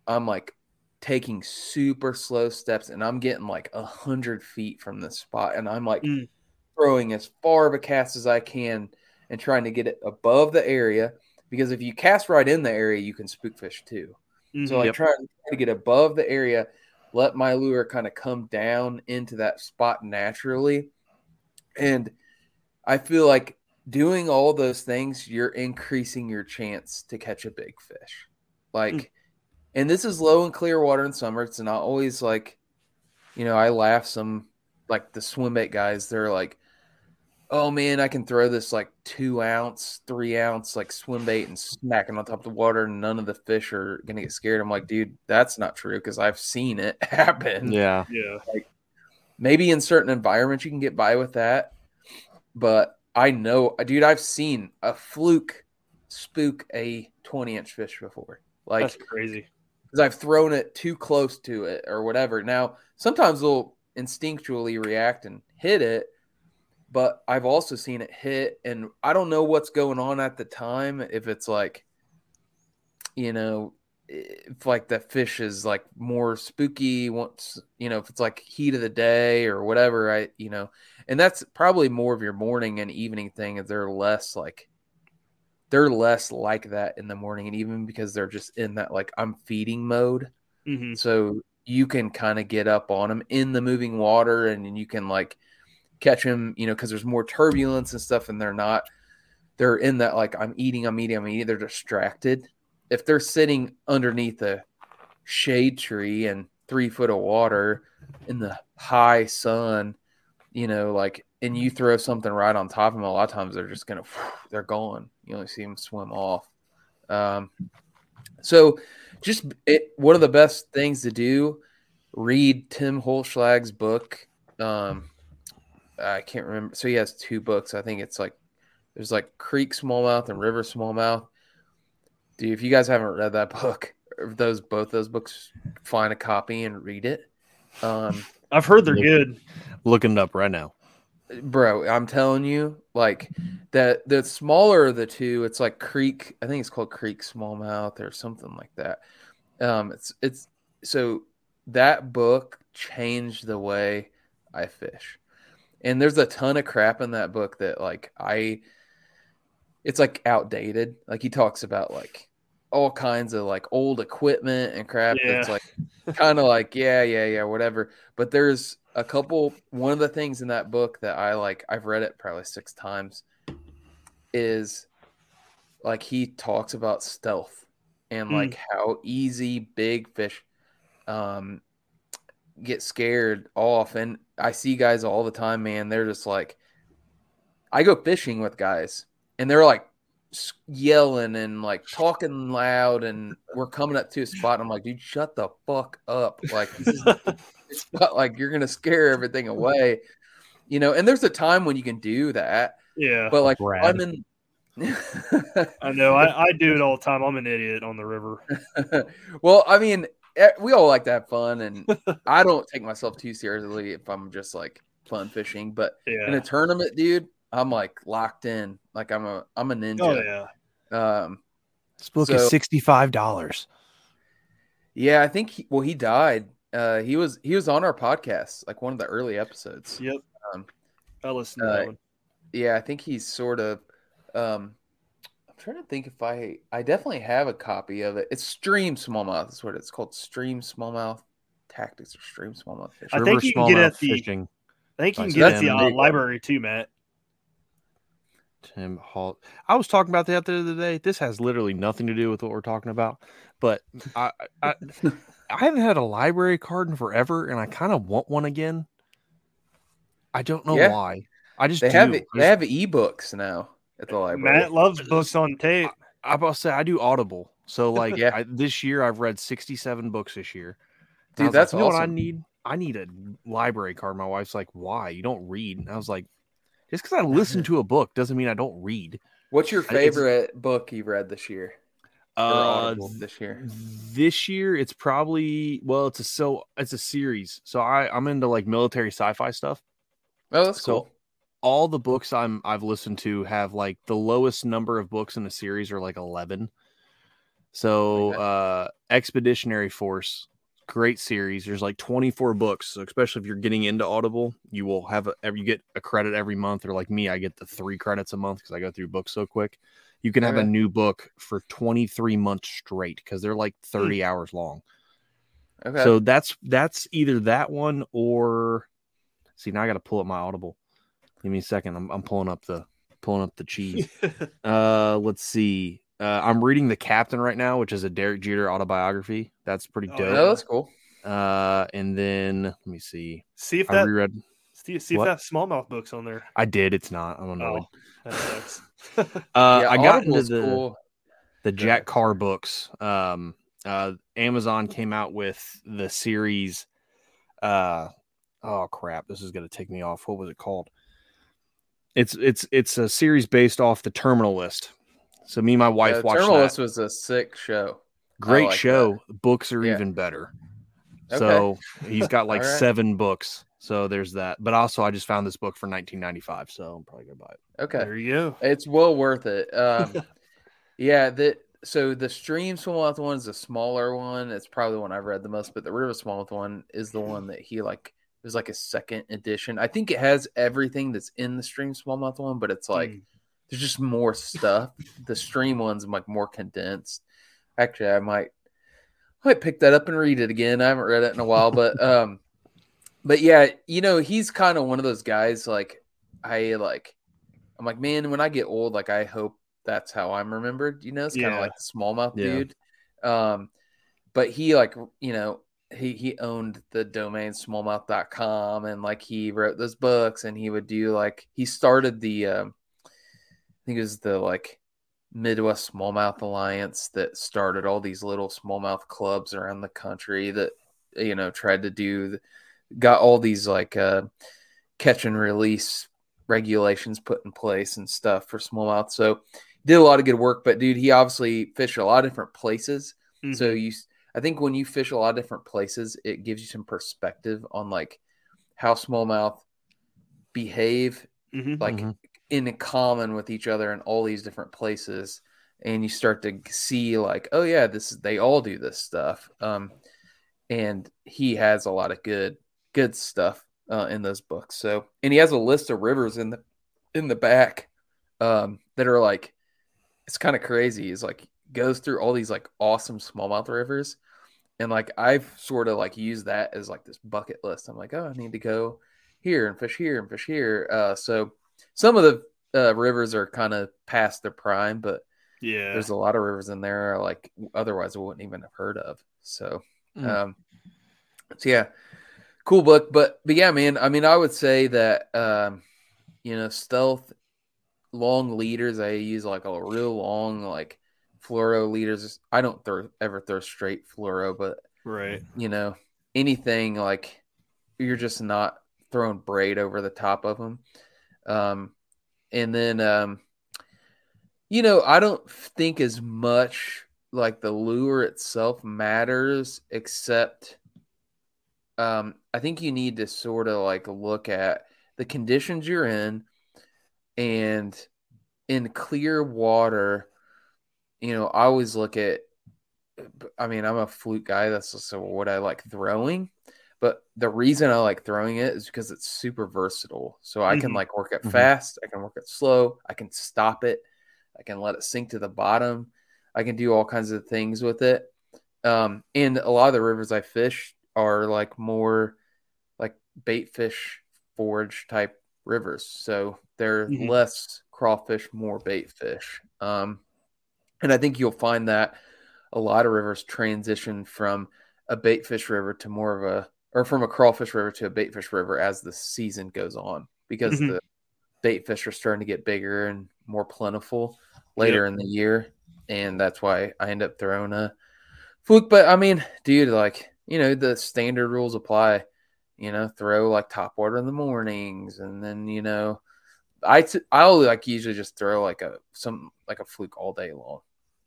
I'm like taking super slow steps and I'm getting like a hundred feet from the spot and I'm like Mm. throwing as far of a cast as I can and trying to get it above the area because if you cast right in the area, you can spook fish too. Mhm. So I Yep. try to get above the area, let my lure kind of come down into that spot naturally. And I feel like doing all those things, you're increasing your chance to catch a big fish. Like, and this is low and clear water in summer. It's not always like, you know, I laugh some like the swim bait guys, they're like, oh man, I can throw this like two ounce, three ounce like swim bait and smack it on top of the water, and none of the fish are gonna get scared. I'm like, dude, that's not true because I've seen it happen. Yeah. yeah. Like, Maybe in certain environments you can get by with that, but I know, dude, I've seen a fluke spook a 20 inch fish before. Like, That's crazy. because I've thrown it too close to it or whatever. Now, sometimes they'll instinctually react and hit it, but I've also seen it hit, and I don't know what's going on at the time. If it's like, you know, if like the fish is like more spooky, once you know, if it's like heat of the day or whatever, I you know, and that's probably more of your morning and evening thing. If they're less like they're less like that in the morning and even because they're just in that like I'm feeding mode. hmm So you can kind of get up on them in the moving water and you can like catch them, you know, because there's more turbulence and stuff and they're not, they're in that like I'm eating, I'm eating, I'm eating. They're distracted. If they're sitting underneath a shade tree and three foot of water in the high sun, you know, like, and you throw something right on top of them, a lot of times they're just gonna, they're gone. You only see them swim off. Um, so, just it, one of the best things to do. Read Tim Holschlag's book. Um, I can't remember. So he has two books. I think it's like there's like Creek Smallmouth and River Smallmouth. Dude, if you guys haven't read that book, or those both those books, find a copy and read it. Um, I've heard they're Yeah. good. Looking it up right now. bro i'm telling you like that the smaller of the two it's like creek i think it's called creek smallmouth or something like that um it's it's so that book changed the way i fish and there's a ton of crap in that book that like i it's like outdated. Like he talks about like all kinds of like old equipment and crap that's like kind of like yeah yeah yeah whatever. But there's a couple one of the things in that book that i like i've read it probably six times is like he talks about stealth and Mm. like how easy big fish um get scared off and i see guys all the time man they're just like i go fishing with guys and they're like yelling and like talking loud and we're coming up to a spot and i'm like dude shut the fuck up like this is it's not like you're gonna scare everything away you know and there's a time when you can do that yeah. but like Brad. i'm in I know. I, I do it all the time. I'm an idiot on the river. well i mean we all like to have fun and i don't take myself too seriously if i'm just like fun fishing but in a tournament dude i'm like locked in like i'm a i'm a ninja. Oh ninja yeah. um This book So- is sixty-five dollars. yeah i think he, well he died uh he was he was on our podcast like one of the early episodes Yep. Um, I listen to uh, that one. yeah i think he's sort of um i'm trying to think if i i definitely have a copy of it it's stream smallmouth that's what it's called stream smallmouth tactics or stream smallmouth fishing I think you can get at the- fishing. I think you can get at the the uh, library too, Matt. Tim Hall. I was talking about that the other day. This has literally nothing to do with what we're talking about, but I I, I haven't had a library card in forever, and I kind of want one again. I don't know Yeah. why. I just They do. have I they have ebooks now at the library. Matt loves books on tape. I about to say I do Audible. So like Yeah. I, this year I've read 67 books this year. Dude, was like, that's you know what I need? I need a library card. My wife's like, why? You don't read. And I was like, just because I listen to a book doesn't mean I don't read. What's your I- it's- favorite book you've read this year? Uh, this year? this year it's probably well, it's a so it's a series. So I I'm into like military sci-fi stuff. Oh, that's so- cool. All the books I'm I've listened to have like the lowest number of books in a series are like 11. So uh Expeditionary Force great series. There's like 24 books. So especially if you're getting into Audible, you will have a you get a credit every month or like me, I get the 3 credits a month cuz I go through books so quick. You can have a new book for 23 months straight cuz they're like 30 hours long. Okay. So that's that's either that one or see now I got to pull up my Audible. Give me a second. I'm I'm pulling up the pulling up the cheese. uh, let's see. Uh, I'm reading The Captain right now, which is a Derek Jeter autobiography. That's pretty Oh, dope. oh, that's cool. Uh, and then let me see. See if I that reread. see, see if What? that smallmouth book's on there. I did. It's not. I'm annoyed. Oh, that sucks. Uh, yeah, I got into the cool. the Jack ahead. Carr books. Um, uh, Amazon came out with the series. Uh, oh crap! This is gonna take me off. What was it called? It's it's it's a series based off the Terminal List. So me and my wife Yeah, watched Terminal that. List was a sick show. Great like show. Books are Yeah. even better. Okay. So he's got like All right. seven books. So there's that. But also, I just found this book for 1995, so I'm probably gonna buy it. Okay. there you go. It's well worth it. Um, yeah, that so the Stream Smallmouth one is a smaller one. It's probably the one I've read the most, but the River Smallmouth one is the one that he like was like a second edition. I think it has everything that's in the Stream Smallmouth one, but it's like Mm. there's just more stuff. the Stream one's like more condensed. Actually, I might I might pick that up and read it again. I haven't read it in a while, but um, but yeah, you know, he's kind of one of those guys. Like I like, I'm like, man, when I get old, like I hope that's how I'm remembered. You know, it's kind of Yeah. like the smallmouth Yeah. dude. Um, but he like, you know, he he owned the domain smallmouth.com and like he wrote those books and he would do like he started the um I think it was the like Midwest Smallmouth Alliance that started all these little smallmouth clubs around the country that you know tried to do got all these like uh catch and release regulations put in place and stuff for smallmouth. So did a lot of good work, but dude, he obviously fished a lot of different places. So Mhm. you, I think when you fish a lot of different places, it gives you some perspective on like how smallmouth behave, Mhm. like Mhm. in common with each other in all these different places, and you start to see like, oh yeah, this is they all do this stuff. Um, and he has a lot of good, good stuff uh, in those books. So, and he has a list of rivers in the in the back um, that are like, it's kind of crazy. He's like goes through all these like awesome smallmouth rivers, and like I've sort of like used that as like this bucket list. I'm like, oh, I need to go here and fish here and fish here. Uh, so some of the uh, rivers are kind of past their prime, but yeah. there's a lot of rivers in there like otherwise I wouldn't even have heard of. So, Mm. um, so yeah, cool book. But but yeah, man. I mean, I would say that um, you know, stealth long leaders. I use like a real long like fluoro leaders. I don't throw ever throw straight fluoro, but right. you know, anything like you're just not throwing braid over the top of them. Um, and then, um, you know, I don't think as much like the lure itself matters, except um, I think you need to sort of like look at the conditions you're in and in clear water, you know, I always look at I mean, I'm a fluke guy. That's also what I like throwing. But the reason I like throwing it is because it's super versatile. So I can Mhm. like work it Mhm. fast, I can work it slow, I can stop it, I can let it sink to the bottom, I can do all kinds of things with it. Um, and a lot of the rivers I fish are like more like bait fish forage type rivers. So they're Mhm. less crawfish, more bait fish. Um, and I think you'll find that a lot of rivers transition from a baitfish river to more of a, or from a crawfish river to a baitfish river as the season goes on because Mhm. the baitfish are starting to get bigger and more plentiful later in the year. And that's why I end up throwing a fluke. But I mean, dude, like, you know, the standard rules apply. You know, throw like top water in the mornings, and then you know, I t- I'll like usually just throw like a some like a fluke all day long.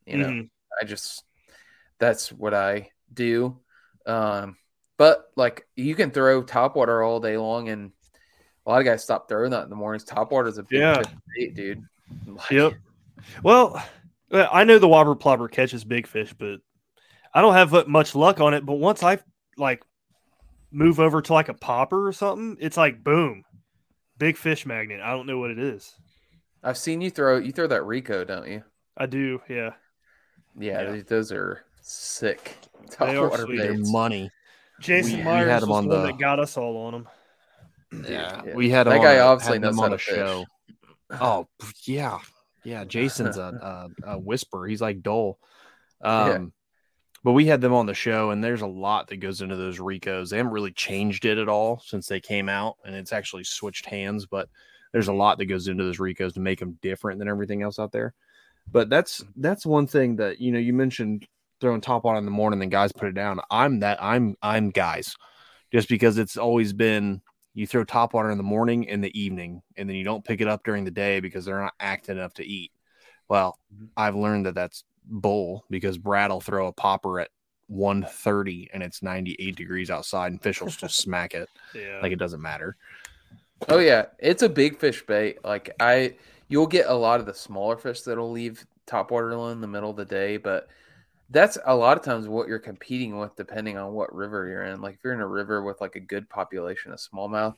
You know, Mhm. I just that's what I do. Um, but like you can throw top water all day long, and a lot of guys stop throwing that in the mornings. Top water is a big Yeah. bait, dude. Like, Yep. Well, I know the Whopper Plopper catches big fish, but I don't have much luck on it. But once I like move over to like a popper or something, it's like boom, big fish magnet. I don't know what it is. I've seen you throw you throw that Rico, don't you? I do, yeah. Yeah, Yeah. those- those are sick. Top They are water sweet. They're money. Jason We- we Myers had was him on the one the- that got us all on them. Yeah, yeah. we had That him guy on obviously had knows them on to a fish. show. Oh yeah, yeah. Jason's a, a, a whisper. He's like Dole. Um, Yeah. but we had them on the show, and there's a lot that goes into those Ricos. They haven't really changed it at all since they came out, and it's actually switched hands. But there's a lot that goes into those Ricos to make them different than everything else out there. But that's that's one thing that you know you mentioned throwing top on in the morning, then guys put it down. I'm that I'm I'm guys, just because it's always been you throw top water in the morning and the evening, and then you don't pick it up during the day because they're not active enough to eat. Well, Mhm. I've learned that that's bull because Brad will throw a popper at 130 and it's 98 degrees outside and fish will still smack it Yeah. like it doesn't matter. Oh yeah, it's a big fish bait. Like I, you'll get a lot of the smaller fish that'll leave top water in the middle of the day, but that's a lot of times what you're competing with, depending on what river you're in. Like if you're in a river with like a good population of smallmouth,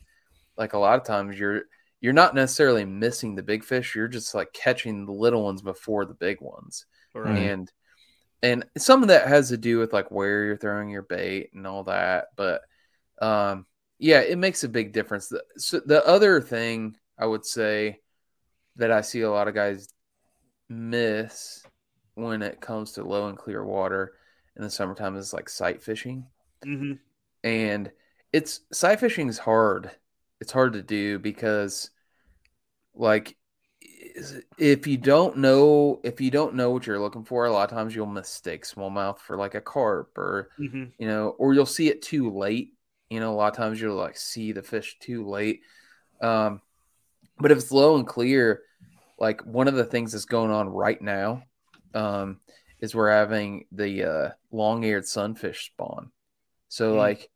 like a lot of times you're you're not necessarily missing the big fish. You're just like catching the little ones before the big ones, Right. and and some of that has to do with like where you're throwing your bait and all that. But um, yeah, it makes a big difference. The, so the other thing I would say that I see a lot of guys miss when it comes to low and clear water in the summertime is like sight fishing. Mhm. And it's sight fishing is hard. It's hard to do because like if you don't know if you don't know what you're looking for, a lot of times you'll mistake smallmouth for like a carp or Mhm. you know, or you'll see it too late. You know, a lot of times you'll like see the fish too late. Um, but if it's low and clear, like one of the things that's going on right now, um, is we're having the uh, long-eared sunfish spawn. So Mm. like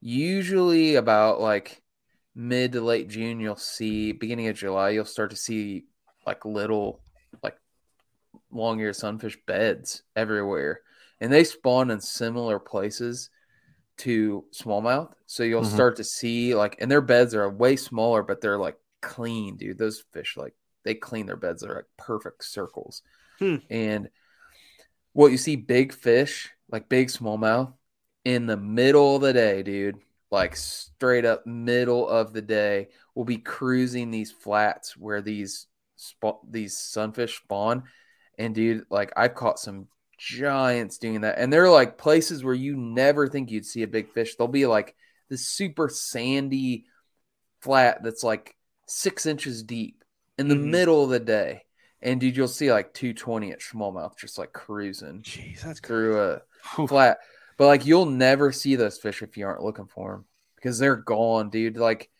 usually about like mid to late June, you'll see beginning of July, you'll start to see like little like long-eared sunfish beds everywhere and they spawn in similar places to smallmouth. So you'll Mhm. start to see like, and their beds are way smaller, but they're like clean, dude. Those fish like they clean their beds. They're like perfect circles. Hmm. And what you see, big fish, like big smallmouth, in the middle of the day, dude, like straight up middle of the day, will be cruising these flats where these these sunfish spawn. And dude, like I've caught some giants doing that, and they're like places where you never think you'd see a big fish. They'll be like this super sandy flat that's like six inches deep in the Mhm. middle of the day. And dude, you'll see like 220 at smallmouth just like cruising Jeez, that's through a Whew. flat. But like you'll never see those fish if you aren't looking for them because they're gone, dude. Like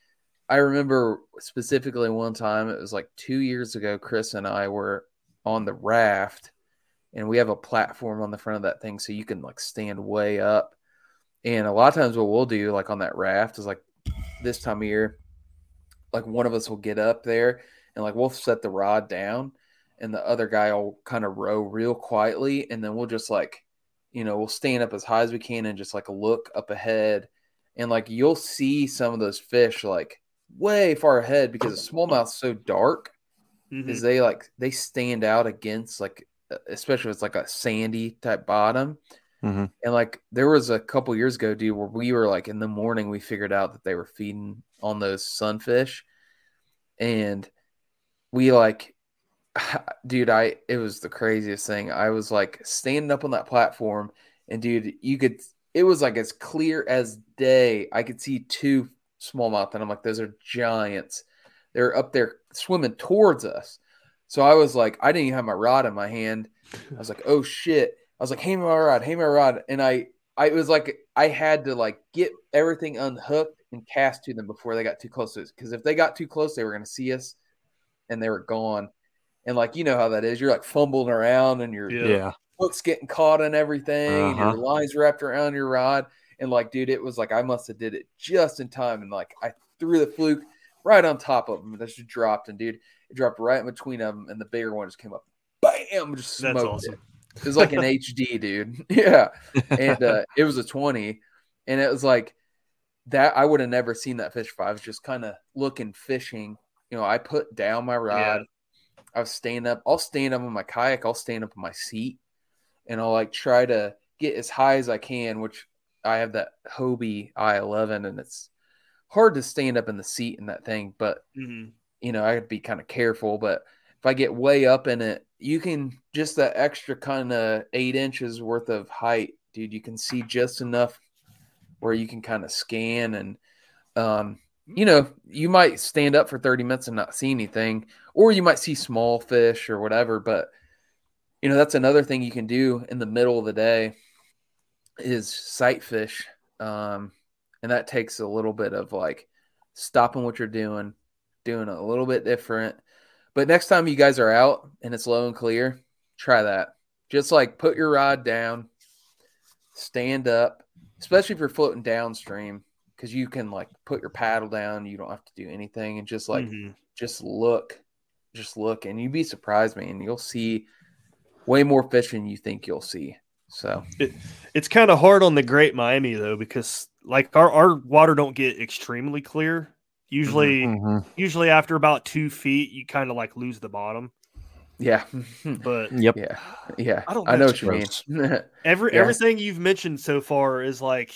I remember specifically one time, it was like two years ago, Chris and I were on the raft and we have a platform on the front of that thing so you can like stand way up. And a lot of times what we'll do like on that raft is like this time of year, like one of us will get up there and like we'll set the rod down and the other guy will kind of row real quietly and then we'll just like you know we'll stand up as high as we can and just like look up ahead and like you'll see some of those fish like way far ahead because the smallmouth's so dark Mhm. is they like they stand out against like especially if it's like a sandy type bottom Mhm. and like there was a couple years ago dude where we were like in the morning we figured out that they were feeding on those sunfish and we like dude, I it was the craziest thing. I was like standing up on that platform, and dude, you could it was like as clear as day. I could see two smallmouth, and I'm like, those are giants. They're up there swimming towards us. So I was like, I didn't even have my rod in my hand. I was like, oh shit. I was like, hey my rod, hey my rod. And I I was like I had to like get everything unhooked and cast to them before they got too close to us. Because if they got too close, they were gonna see us and they were gone. And like you know how that is. You're like fumbling around and your Yeah. Yeah. hooks getting caught in everything, and Uh-huh. your lines wrapped around your rod. And like, dude, it was like I must have did it just in time. And like I threw the fluke right on top of them. That just dropped, and dude, it dropped right in between them, and the bigger one just came up, bam, just smoked That's awesome. It was like an HD, dude. Yeah, and uh, it was a twenty, and it was like that. I would have never seen that fish if I was just kind of looking fishing. You know, I put down my rod. I was staying up. I'll stand up on my kayak. I'll stand up on my seat, and I'll like try to get as high as I can. Which I have that Hobie i11, and it's hard to stand up in the seat in that thing. But Mhm. you know, I would be kind of careful. But if I get way up in it, you can just that extra kind of eight inches worth of height, dude. You can see just enough where you can kind of scan and, um, you know, you might stand up for 30 minutes and not see anything, or you might see small fish or whatever. But, you know, that's another thing you can do in the middle of the day is sight fish. Um, and that takes a little bit of like stopping what you're doing, doing a little bit different. But next time you guys are out and it's low and clear, try that. Just like put your rod down, stand up, especially if you're floating downstream, because you can like put your paddle down. You don't have to do anything and just like Mhm. just look, just look, and you'd be surprised, man. You'll see way more fish than you think you'll see. So it's kind of hard on the Great Miami though because like our, our water don't get extremely clear. Usually, Mhm. usually after about two feet, you kind of like lose the bottom. yeah, But Yep. yeah, yeah. I don't I know know. what you mean. every Yeah. everything you've mentioned so far is like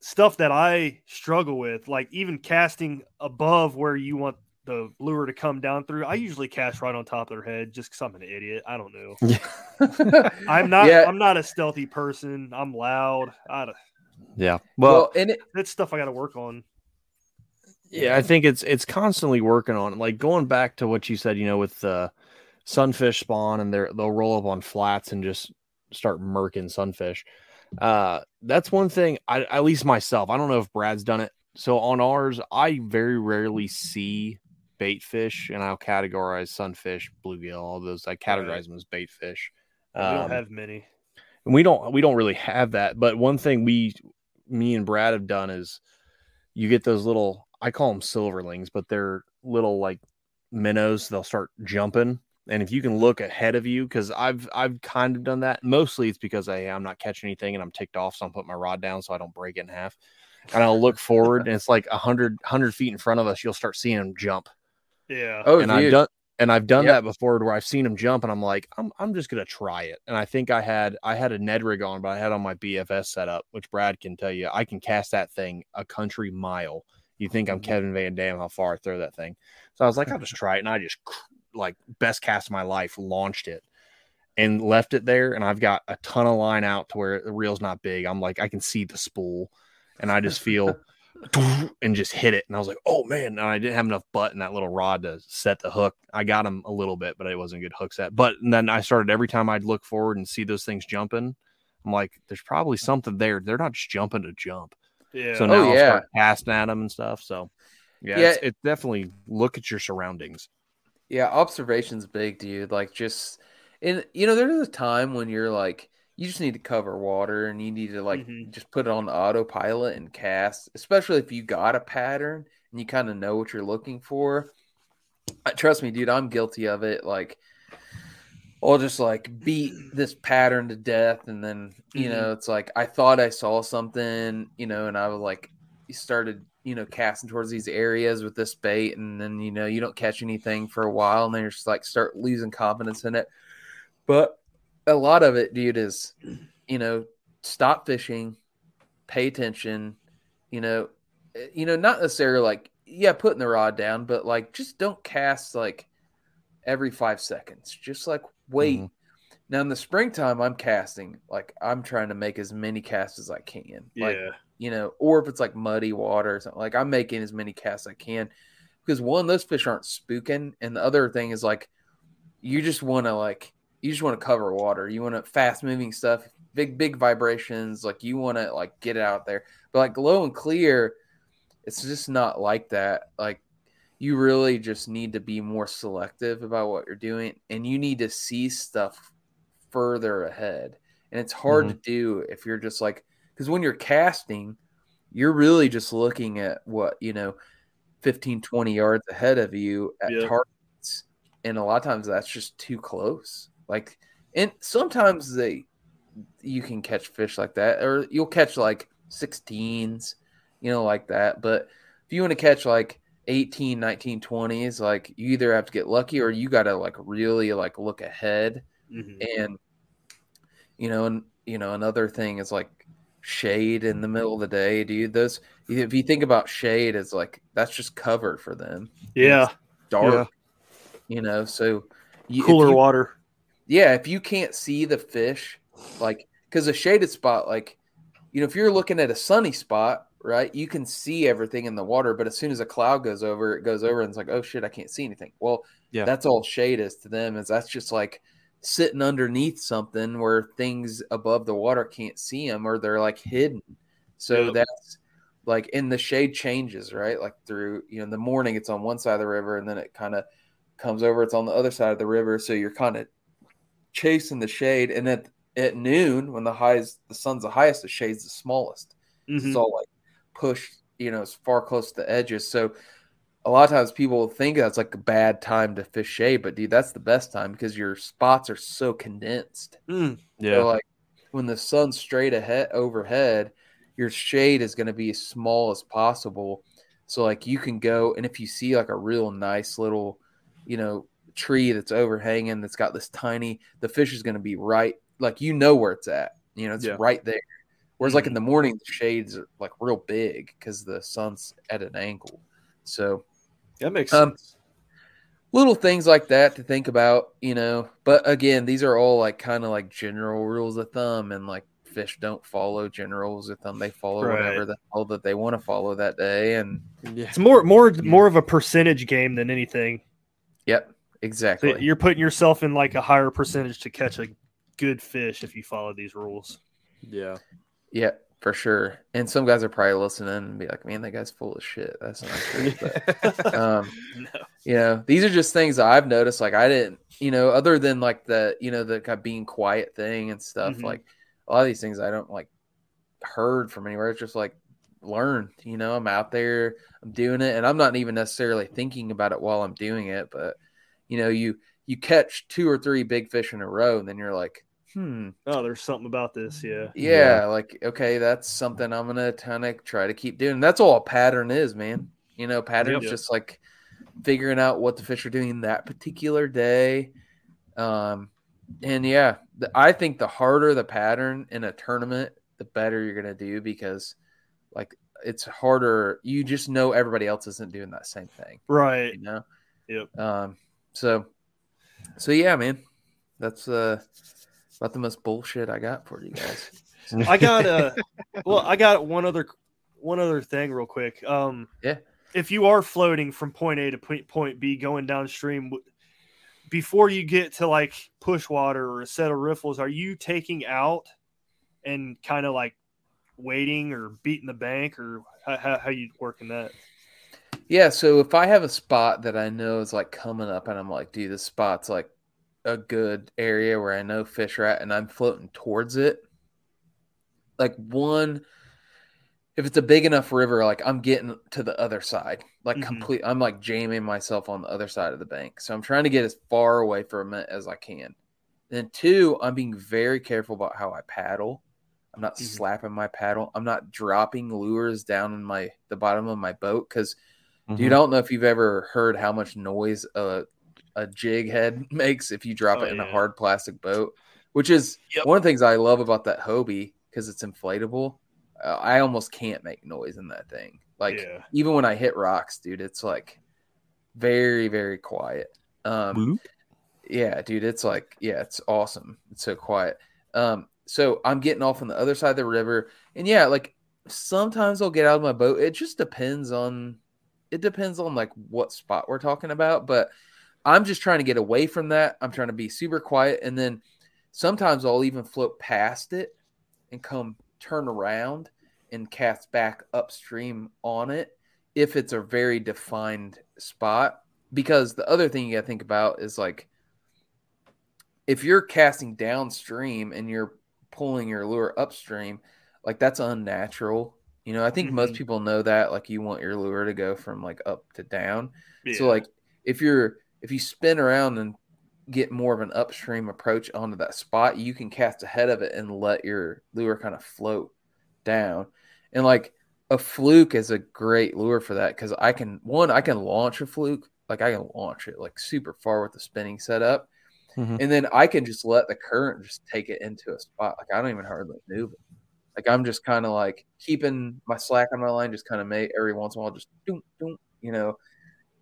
stuff that I struggle with. Like even casting above where you want the lure to come down through. I usually cast right on top of their head just because I'm an idiot. I don't know. I'm not. Yeah. I'm not a stealthy person. I'm loud. I, don't- Yeah. Well, well, and it, that's stuff I got to work on. Yeah, I think it's it's constantly working on it. Like going back to what you said, you know, with the sunfish spawn and they're they'll roll up on flats and just start murking sunfish. Uh that's one thing I at least myself. I don't know if Brad's done it. So on ours, I very rarely see bait fish and I'll categorize sunfish, bluegill, all those. I categorize Right. them as bait fish. we don't Um, have many. and we don't we don't really have that but one thing we me and brad have done is you get those little i call them silverlings but they're little like minnows they'll start jumping and if you can look ahead of you because i've i've kind of done that mostly it's because I, i'm not catching anything and i'm ticked off so i'm putting my rod down so i don't break it in half and i'll look forward and it's like a hundred hundred feet in front of us you'll start seeing them jump Yeah. oh, and I've dude. done and I've done Yep. that before where I've seen him jump and I'm like, I'm I'm just gonna try it. And I think I had I had a Ned rig on, but I had on my BFS setup, which Brad can tell you I can cast that thing a country mile. You think I'm Mhm. Kevin VanDam how far I throw that thing. So I was like, I'll just try it. And I just like best cast of my life, launched it and left it there. And I've got a ton of line out to where the reel's not big. I'm like, I can see the spool and I just feel and just hit it. And I was like, oh man. And I didn't have enough butt in that little rod to set the hook. I got him a little bit, but it wasn't a good hook set. But then I started every time I'd look forward and see those things jumping. I'm like, there's probably something there. They're not just jumping to jump. Yeah. So Oh, now I'll yeah. start casting at them and stuff. So yeah, Yeah. It's, it's definitely look at your surroundings. Yeah, observation's big, dude. Like just and you know, there's a time when you're like you just need to cover water and you need to like Mhm. just put it on autopilot and cast, especially if you got a pattern and you kind of know what you're looking for. Trust me, dude, I'm guilty of it. Like I'll just like beat this pattern to death and then you Mhm. know, it's like I thought I saw something, you know, and I was like started you know casting towards these areas with this bait and then you know you don't catch anything for a while and then you're just like start losing confidence in it but a lot of it dude is you know stop fishing pay attention you know eh, you know not necessarily like yeah putting the rod down but like just don't cast like every five seconds. Just like wait. Mhm. Now in the springtime, I'm casting. Like I'm trying to make as many casts as I can. Like yeah. you know, or if it's like muddy water or something, like I'm making as many casts as I can because one, those fish aren't spooking, and the other thing is like you just want to like you just want to cover water. You want to fast moving stuff, big big vibrations. Like you want to like get it out there, but like low and clear, it's just not like that. Like you really just need to be more selective about what you're doing, and you need to see stuff further ahead. And it's hard to mm-hmm. do if you're just like because when you're casting, you're really just looking at what you know 15 20 yards ahead of you at Yeah. targets and a lot of times that's just too close like and sometimes they you can catch fish like that or you'll catch like 16s you know like that but if you want to catch like 18 19 20s like you either have to get lucky or you got to like really like look ahead Mhm. and you know and you know another thing is like shade in the middle of the day dude those if you think about shade as like that's just cover for them Yeah. dark Yeah. you know so you, Cooler you- water. yeah if you can't see the fish like because a shaded spot like you know if you're looking at a sunny spot right? You can see everything in the water but as soon as a cloud goes over it goes over and it's like oh shit i can't see anything. Well Yeah. that's all shade is to them is that's just like sitting underneath something where things above the water can't see them or they're like hidden. So Yep. that's like in the shade changes right? Like through you know in the morning it's on one side of the river and then it kind of comes over it's on the other side of the river. So you're kind of chasing the shade. And at at noon when the highs the sun's the highest the shade's the smallest. Mhm. it's all like pushed you know as far close to the edges so a lot of times people think that's like a bad time to fish shade but dude that's the best time because your spots are so condensed Mm. Yeah. so like when the sun's straight ahead overhead, your shade is going to be as small as possible. So like you can go and if you see like a real nice little, you know, tree that's overhanging that's got this tiny, the fish is going to be right like you know where it's at. You know, it's Yeah. right there. Whereas like in the morning, the shades are like real big because the sun's at an angle. So That makes Um, sense. little things like that to think about, you know. But again, these are all like kind of like general rules of thumb, and like fish don't follow general rules of thumb. They follow Right. whatever the hell that they want to follow that day. And yeah. It's more more more of a percentage game than anything. yep, So exactly. you're putting yourself in like a higher percentage to catch a good fish if you follow these rules. Yeah. Yep, for sure. And some guys are probably listening and be like, "Man, that guy's full of shit." That's not true. But, um, No. you know these are just things i've noticed like i didn't you know other than like the you know the kind of being quiet thing and stuff Mhm. like a lot of these things i don't like heard from anywhere it's just like learned you know i'm out there i'm doing it and i'm not even necessarily thinking about it while i'm doing it but you know you you catch two or three big fish in a row and then you're like hmm Oh, there's something about this. Yeah. yeah, like okay that's something i'm gonna kind of try to keep doing that's all a pattern is man you know patterns Yeah. just like figuring out what the fish are doing that particular day um and yeah the, i think the harder the pattern in a tournament the better you're gonna do because like it's harder you just know everybody else isn't doing that same thing Right. you know Yep. um so so yeah man that's uh about the most bullshit i got for you guys I got a well, I got one other one other thing real quick. Um Yeah. if you are floating from point A to point point B going downstream before you get to like push water or a set of riffles, are you taking out and kind of like waiting or beating the bank or how, how, how you working that? Yeah, so if I have a spot that I know is like coming up and I'm like, dude, this spot's like a good area where I know fish are at and I'm floating towards it. Like one if it's a big enough river, like I'm getting to the other side. Like Mhm. complete I'm like jamming myself on the other side of the bank. So I'm trying to get as far away from it as I can. Then two, I'm being very careful about how I paddle. I'm not Mhm. slapping my paddle. I'm not dropping lures down in my the bottom of my boat because Mm-hmm. I don't know if you've ever heard how much noise a a jig head makes if you drop Oh, it in a hard plastic boat, which is Yep. one of the things I love about that Hobie because it's inflatable. Uh, I almost can't make noise in that thing. Like yeah. even when I hit rocks, dude, it's like very very quiet. Um, Bloop. yeah, dude, it's like, yeah, it's awesome. It's so quiet. Um, so I'm getting off on the other side of the river, and yeah, like sometimes I'll get out of my boat. It just depends on, it depends on like what spot we're talking about. But I'm just trying to get away from that. I'm trying to be super quiet, and then sometimes I'll even float past it and come turn around and cast back upstream on it if it's a very defined spot. Because the other thing you got to think about is like if you're casting downstream and you're pulling your lure upstream, like that's unnatural. You know, I think most Mhm. people know that. Like you want your lure to go from like up to down. So like if you're if you spin around and get more of an upstream approach onto that spot, you can cast ahead of it and let your lure kind of float down. And like a fluke is a great lure for that because I can one, I can launch a fluke, like I can launch it like super far with the spinning setup. Mhm. And then I can just let the current just take it into a spot. Like I don't even hardly move it. Like I'm just kind of like keeping my slack on my line, just kind of make every once in a while, just doom, doom, you know,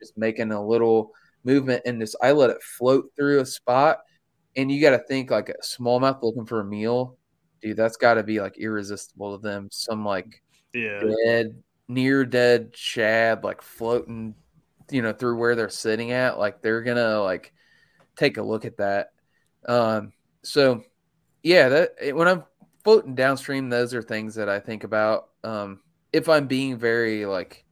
just making a little movement and just I let it float through a spot. And you got to think like a smallmouth looking for a meal, dude. That's got to be like irresistible to them. Some like yeah. dead, near dead shad, like floating, you know, through where they're sitting at. Like they're gonna like take a look at that. Um, so yeah, that when I'm floating downstream, those are things that I think about. Um, if I'm being very like,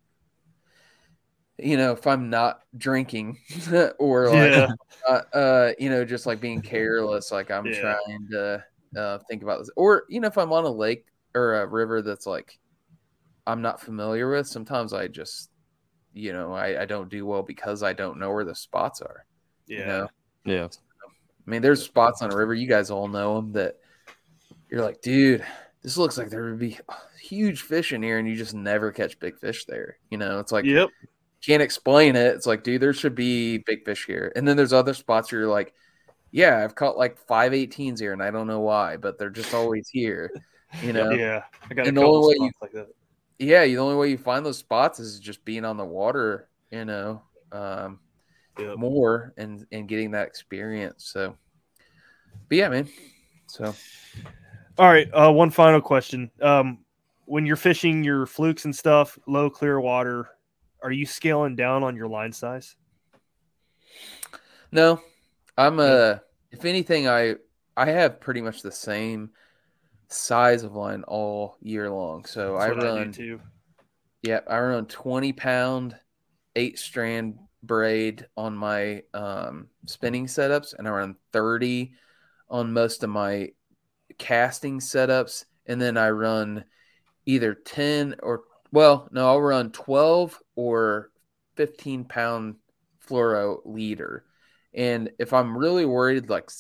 you know, if I'm not drinking or like, Yeah. uh, uh, you know, just like being careless, like I'm Yeah. trying to uh, think about this, or you know, if I'm on a lake or a river that's like I'm not familiar with, sometimes I just, you know, I, I don't do well because I don't know where the spots are. Yeah. You know, Yeah. I mean, there's spots on a river, you guys all know them that you're like, dude, this looks like there would be huge fish in here, and you just never catch big fish there. You know, it's like Yep. Can't explain it. It's like, dude, there should be big fish here. And then there's other spots where you're like, yeah, I've caught like five 18s here and I don't know why, but they're just always here. You know? yeah. Yeah. I got a And the couple only way spots you- like that. the only way you find those spots is just being on the water, you know, um, Yep. more and and getting that experience. So but yeah, man. So All right. Uh, one final question. Um, when you're fishing your flukes and stuff, low clear water, are you scaling down on your line size? no, I'm uh if anything, I I have pretty much the same size of line all year long. So I That's run do too. Yeah, I run 20 pound, eight strand braid on my um, spinning setups, and I run 30 on most of my casting setups. And then I run either 10 or, well, no, I'll run 12 or 15 pound fluoro leader. And if I'm really worried, like,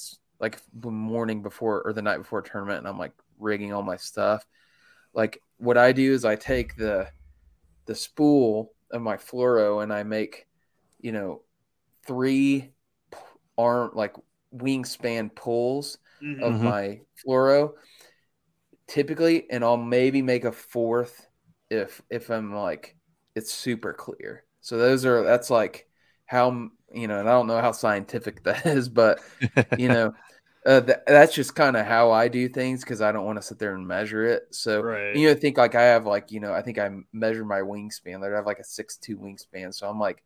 like the morning before or the night before a tournament, and I'm like rigging all my stuff, like what I do is I take the, the spool of my fluoro and I make, you know, three p- arm like wingspan pulls Mhm. of Mhm. my fluoro typically and I'll maybe make a fourth if if I'm like it's super clear. So those are that's like how you know, and I don't know how scientific that is, but you know, uh, th- that's just kind of how I do things because I don't want to sit there and measure it. So Right. you know, think like I have like you know, I think I measure my wingspan. Like I have like a six two wingspan, so I'm like,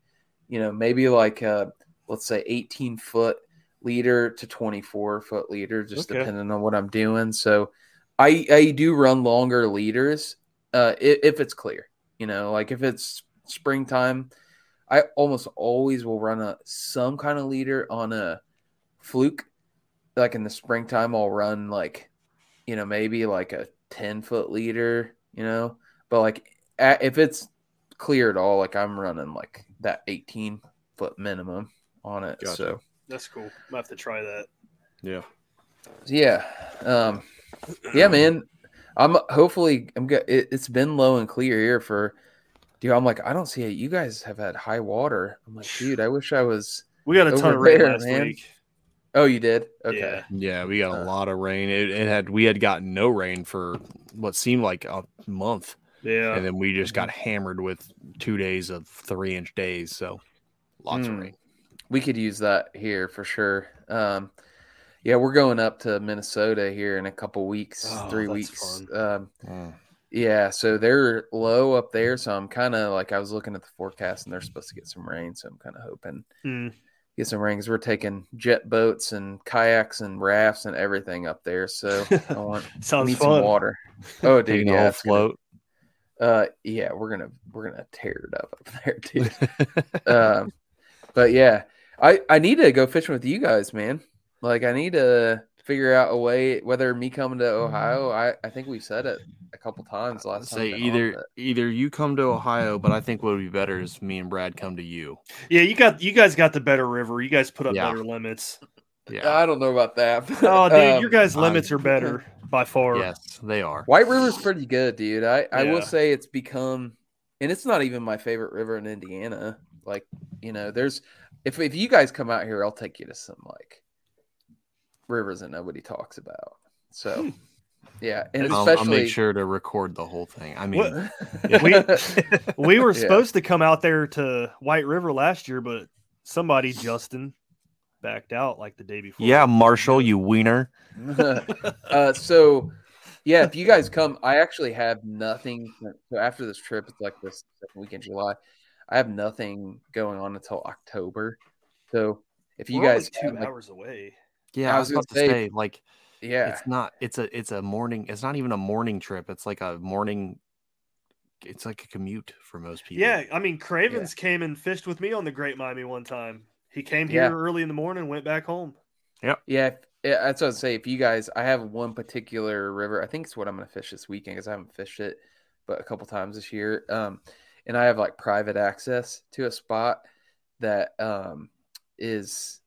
you know, maybe like uh let's say eighteen foot leader to twenty four foot leader, just Okay. depending on what I'm doing. So I I do run longer leaders uh if, if it's clear. You know, like if it's springtime, I almost always will run a some kind of leader on a fluke. Like in the springtime, I'll run like, you know, maybe like a 10 foot leader, you know, but like a if it's clear at all, like I'm running like that 18 foot minimum on it. Gotcha. So, That's cool. I'm have to try that. Yeah. yeah. Um, yeah, man. I'm hopefully I'm good. It, it's been low and clear here for, dude. I'm like, I don't see it. You guys have had high water. I'm like, dude, I wish I was. We got a ton of rain there, last man. week. Oh, you did? Okay. Yeah. Yeah, we got a Uh, lot of rain. It, it had we had gotten no rain for what seemed like a month, Yeah. and then we just got hammered with two days of three inch days. So lots Mm. of rain. we could use that here for sure. Um, yeah, we're going up to Minnesota here in a couple weeks, Oh, three that's weeks. fun. Um, yeah, so they're low up there. So I'm kind of like I was looking at the forecast, and they're supposed to get some rain. So I'm kind of hoping Mm. get some rain 'cause we're taking jet boats and kayaks and rafts and everything up there. So I want Sounds need fun. some water. Oh, dude, Taking the yeah, whole it's gonna- float. uh, yeah, we're gonna we're gonna tear it up up there, dude. um, but yeah, I I need to go fishing with you guys, man. Like I need to figure out a way whether me coming to Ohio. I I think we said it a couple times last time. say I've on, either but- either you come to Ohio, but I think what would be better is me and Brad come to you. Yeah, you got you guys got the better river. You guys put up Yeah. better limits. Yeah. I don't know about that. Oh, dude, Um, your guys' I'm- limits are better by far. yes, they are. White River's pretty good, dude. I, I Yeah. will say it's become, and it's not even my favorite river in Indiana. Like, you know, there's if if you guys come out here, I'll take you to some like rivers that nobody talks about. So, yeah, and I'll, I'll especially make sure to record the whole thing. I mean, What- We we were Yeah. supposed to come out there to White River last year, but somebody Justin backed out like the day before. yeah, Marshall, you wiener. uh, so yeah, if you guys come, I actually have nothing. So after this trip, it's like this second week in July. I have nothing going on until October. So if you We're only guys two have, like, hours away. Yeah, I I was was gonna about to say- say, like, yeah, it's not. It's a. It's a morning. It's not even a morning trip. It's like a morning. It's like a commute for most people. Yeah, I mean Cravens came and fished with me on the Great Miami one time. He came here Yeah. early in the morning, went back home. Yeah, if- yeah, that's what I was say. If you guys, I have one particular river. I think it's what I'm going to fish this weekend because I haven't fished it, but a couple times this year. Um, and I have like private access to a spot that um is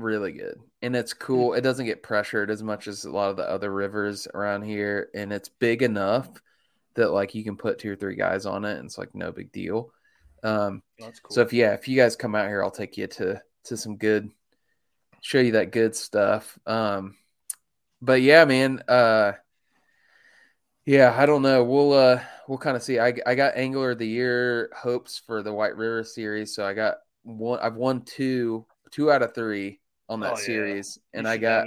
really good and it's cool. It doesn't get pressured as much as a lot of the other rivers around here, and it's big enough that like you can put two or three guys on it, and it's like no big deal. Um, That's cool. so if yeah, if you guys come out here, I'll take you to to some good, show you that good stuff. Um, but yeah, man. Uh, yeah, I don't know. We'll uh we'll kind of see. I I got angler of the year hopes for the White River series, so I got one. I've won two two out of three on that Oh, series, You and I got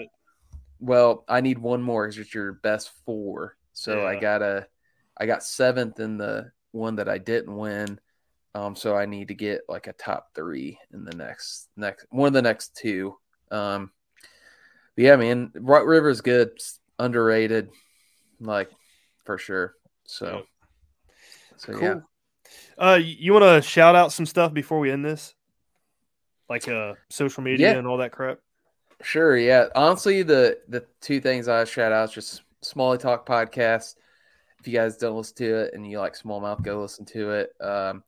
well. I need one more because it's your best four. So I Yeah. got a I got seventh in the one that I didn't win. Um, so I need to get like a top three in the next next one of the next two. Um, but yeah, man, White River is good, underrated, like for sure. So, so cool. yeah, Uh, you want to shout out some stuff before we end this, like uh, social media Yeah. and all that crap. Sure, yeah. Honestly, the the two things I shout out is just Smallie Talk podcast. If you guys don't listen to it and you like smallmouth, go listen to it. Um,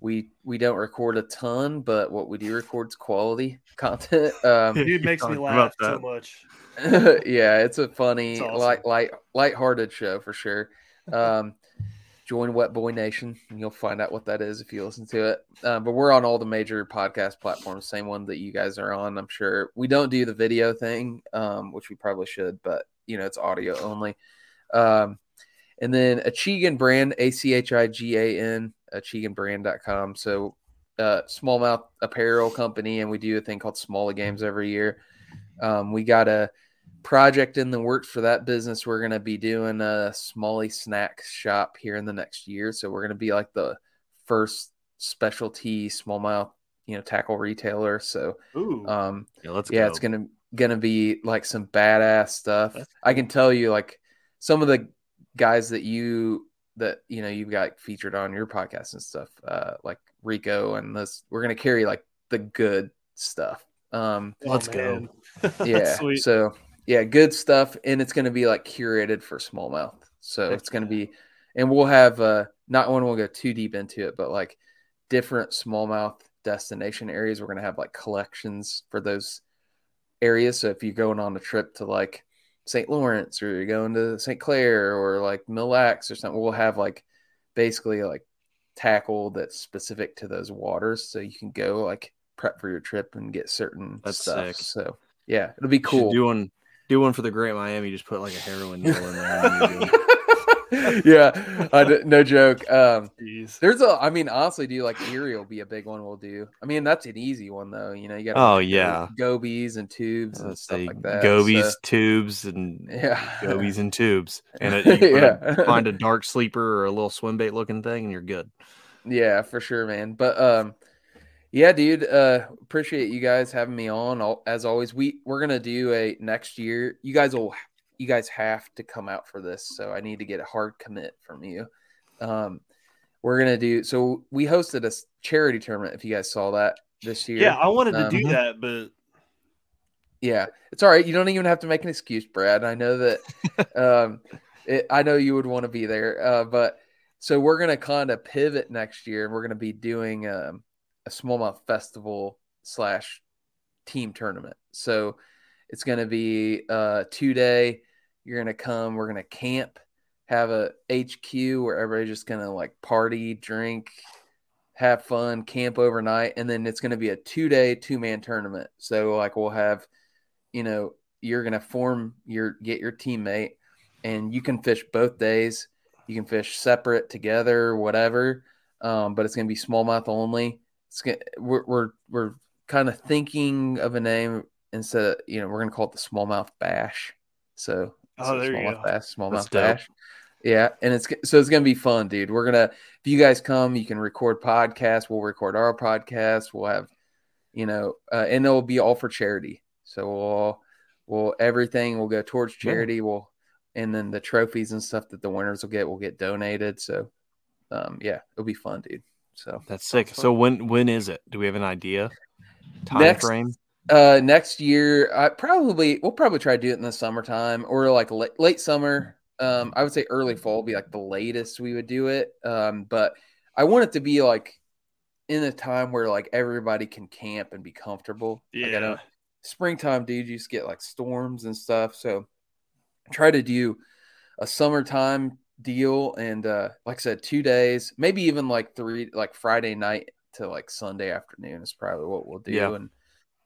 we we don't record a ton, but what we do record is quality content. Um, Dude makes me laugh so much. yeah, it's a funny, It's awesome. light, light, light-hearted show for sure. Um, join Wet Boy Nation, and you'll find out what that is if you listen to it. Um, but we're on all the major podcast platforms, same one that you guys are on. I'm sure we don't do the video thing, um, which we probably should, but you know it's audio only. Um, and then Achigan brand, A C H I G A N, achiganbrand.com. So, uh, smallmouth apparel company, and we do a thing called Smallie Games every year. Um, we got a project in the works for that business. We're going to be doing a Smallie snack shop here in the next year. So, we're going to be like the first specialty small smallmouth, you know, tackle retailer. So, Ooh, um, Yeah, let's yeah, go. it's gonna gonna be like some badass stuff. That's I can tell you, like some of the guys that you that you know you've got featured on your podcast and stuff, uh, like Rico and this. We're gonna carry like the good stuff. Um, let's go. yeah, sweet. so yeah, good stuff, and it's gonna be like curated for smallmouth. So it's gonna be, and we'll have uh, not one we'll go too deep into it, but like different smallmouth destination areas. We're gonna have like collections for those areas. So if you're going on a trip to like St. Lawrence or you're going to St. Clair or like Mille Lacs or something, we'll have like basically like tackle that's specific to those waters. So you can go like prep for your trip and get certain That's stuff. sick. So yeah, it'll be cool. Do one, do one for the Great Miami. Just put like a heroin needle in there. and you're doing- yeah, I d- no joke. Um, there's a, I mean, honestly, do like Erie will be a big one. We'll do. I mean, that's an easy one though. You know, you got Oh, yeah. gobies and tubes and Let's stuff like that. gobies, so- tubes, and yeah, gobies and tubes, and it, you Yeah. find a dark sleeper or a little swim bait looking thing, and you're good. Yeah, for sure, man. But um, yeah, dude. Uh, appreciate you guys having me on. As always, we we're gonna do a next year. You guys will, you guys have to come out for this. So I need to get a hard commit from you. Um, we're gonna do. So we hosted a charity tournament. If you guys saw that this year, Yeah, I wanted to Um, do that, but Yeah, it's all right. You don't even have to make an excuse, Brad. I know that. um, it, I know you would want to be there, uh, but so we're gonna kind of pivot next year, and we're gonna be doing um, a smallmouth festival slash team tournament. So it's gonna be uh, two day. You're gonna come. We're gonna camp, have a HQ where everybody's just gonna like party, drink, have fun, camp overnight, and then it's gonna be a two day, two man tournament. So like we'll have you know, you're gonna form your get your teammate, and you can fish both days. You can fish separate, together, whatever. Um, but it's gonna be smallmouth only. It's gonna, we're we're we're kind of thinking of a name instead. Of, you know, we're gonna call it the smallmouth bash. So, Oh, there you go. bash, smallmouth bash. Yeah, and it's so it's gonna be fun, dude. We're gonna if you guys come, you can record podcasts. We'll record our podcast. We'll have, you know, uh, and it'll be all for charity. So we'll, we'll everything will go towards Yeah. charity. We'll, and then the trophies and stuff that the winners will get will get donated. So, um, yeah, it'll be fun, dude. So That's sick. So when when is it? Do we have an idea? Time Next- frame? uh next year i probably we'll probably try to do it in the summertime or like late, late summer um i would say early fall would be like the latest we would do it um but i want it to be like in a time where like everybody can camp and be comfortable Like, Yeah. don't- springtime dude you just get like storms and stuff so try to do a summertime deal and uh like i said two days maybe even like three like friday night to like sunday afternoon is probably what we'll do Yeah. and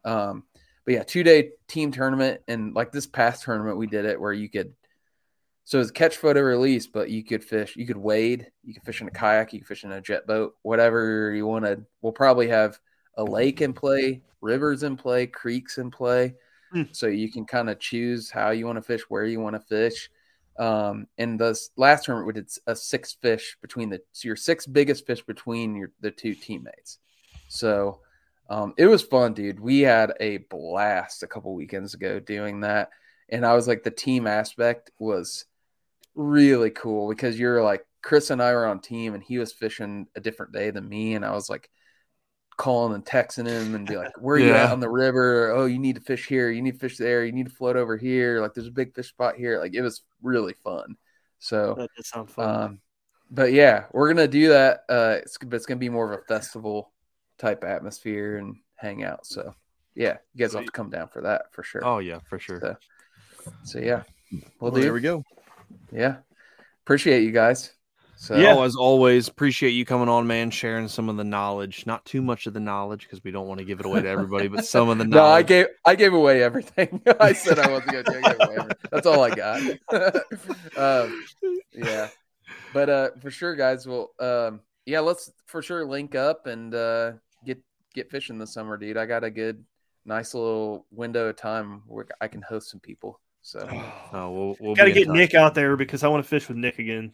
um but yeah two day team tournament and like this past tournament we did it where you could so it's catch photo release but you could fish you could wade you could fish in a kayak you could fish in a jet boat whatever you wanted we'll probably have a lake in play rivers in play creeks in play Hmm. so you can kind of choose how you want to fish where you want to fish um and the last tournament we did a six fish between the so your six biggest fish between your the two teammates. So um it was fun dude. We had a blast a couple weekends ago doing that. And i was like the team aspect was really cool because you're like chris and i were on team and he was fishing a different day than me. And i was like calling and texting him and be like where are you at on the river oh you need to fish here you need to fish there you need to float over here like there's a big fish spot here like it was really fun so that does sound fun. um, but yeah, we're gonna do that. Uh, it's but it's gonna be more of a festival type atmosphere and hang out. So yeah, you guys will have to come down for that for sure. Oh yeah, for sure. So, so yeah, we'll Well, do. there we go. Yeah, appreciate you guys. So Yeah. Oh, as always, appreciate you coming on, man, sharing some of the knowledge. Not too much of the knowledge because we don't want to give it away to everybody, but some of the knowledge. no, I gave I gave away everything. I said I wasn't gonna do. I away everything. That's all I got. um, yeah, but uh, for sure, guys. Well, um, yeah, let's for sure link up and uh, get get fishing this summer, dude. I got a good, nice little window of time where I can host some people. So, Oh, we'll, we'll Got to get. Nick out there because I want to fish with Nick again.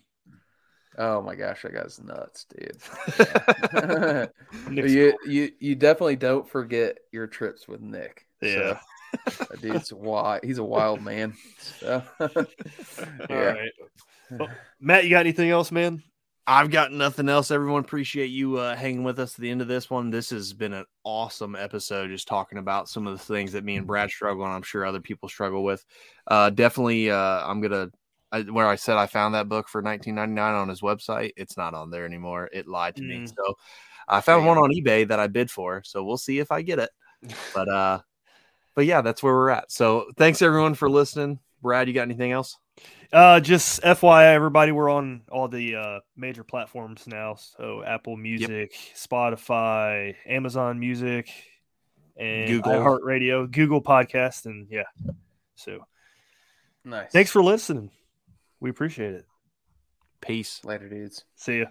Oh my gosh, that guy's nuts, dude. You you you definitely don't forget your trips with Nick. Yeah. So, that dude's wild. He's a wild man. So, yeah. right. Well, Matt, you got anything else, man? I've got nothing else. Everyone appreciate you uh, hanging with us at the end of this one. This has been an awesome episode, just talking about some of the things that me and Brad struggle, and I'm sure other people struggle with. Uh, definitely, uh, I'm gonna I, where I said I found that book for 19.99 on his website. It's not on there anymore. It lied to me. Mm. So I found Damn. one on eBay that I bid for. So we'll see if I get it. But uh, but yeah, that's where we're at. So thanks everyone for listening. Brad, you got anything else? Uh, just FYI, everybody, we're on all the uh, major platforms now. So Apple Music, Spotify, Amazon Music, and Google. iHeartRadio, Google Podcast, and yeah. So Nice. thanks for listening. We appreciate it. Peace. Later, dudes. See ya.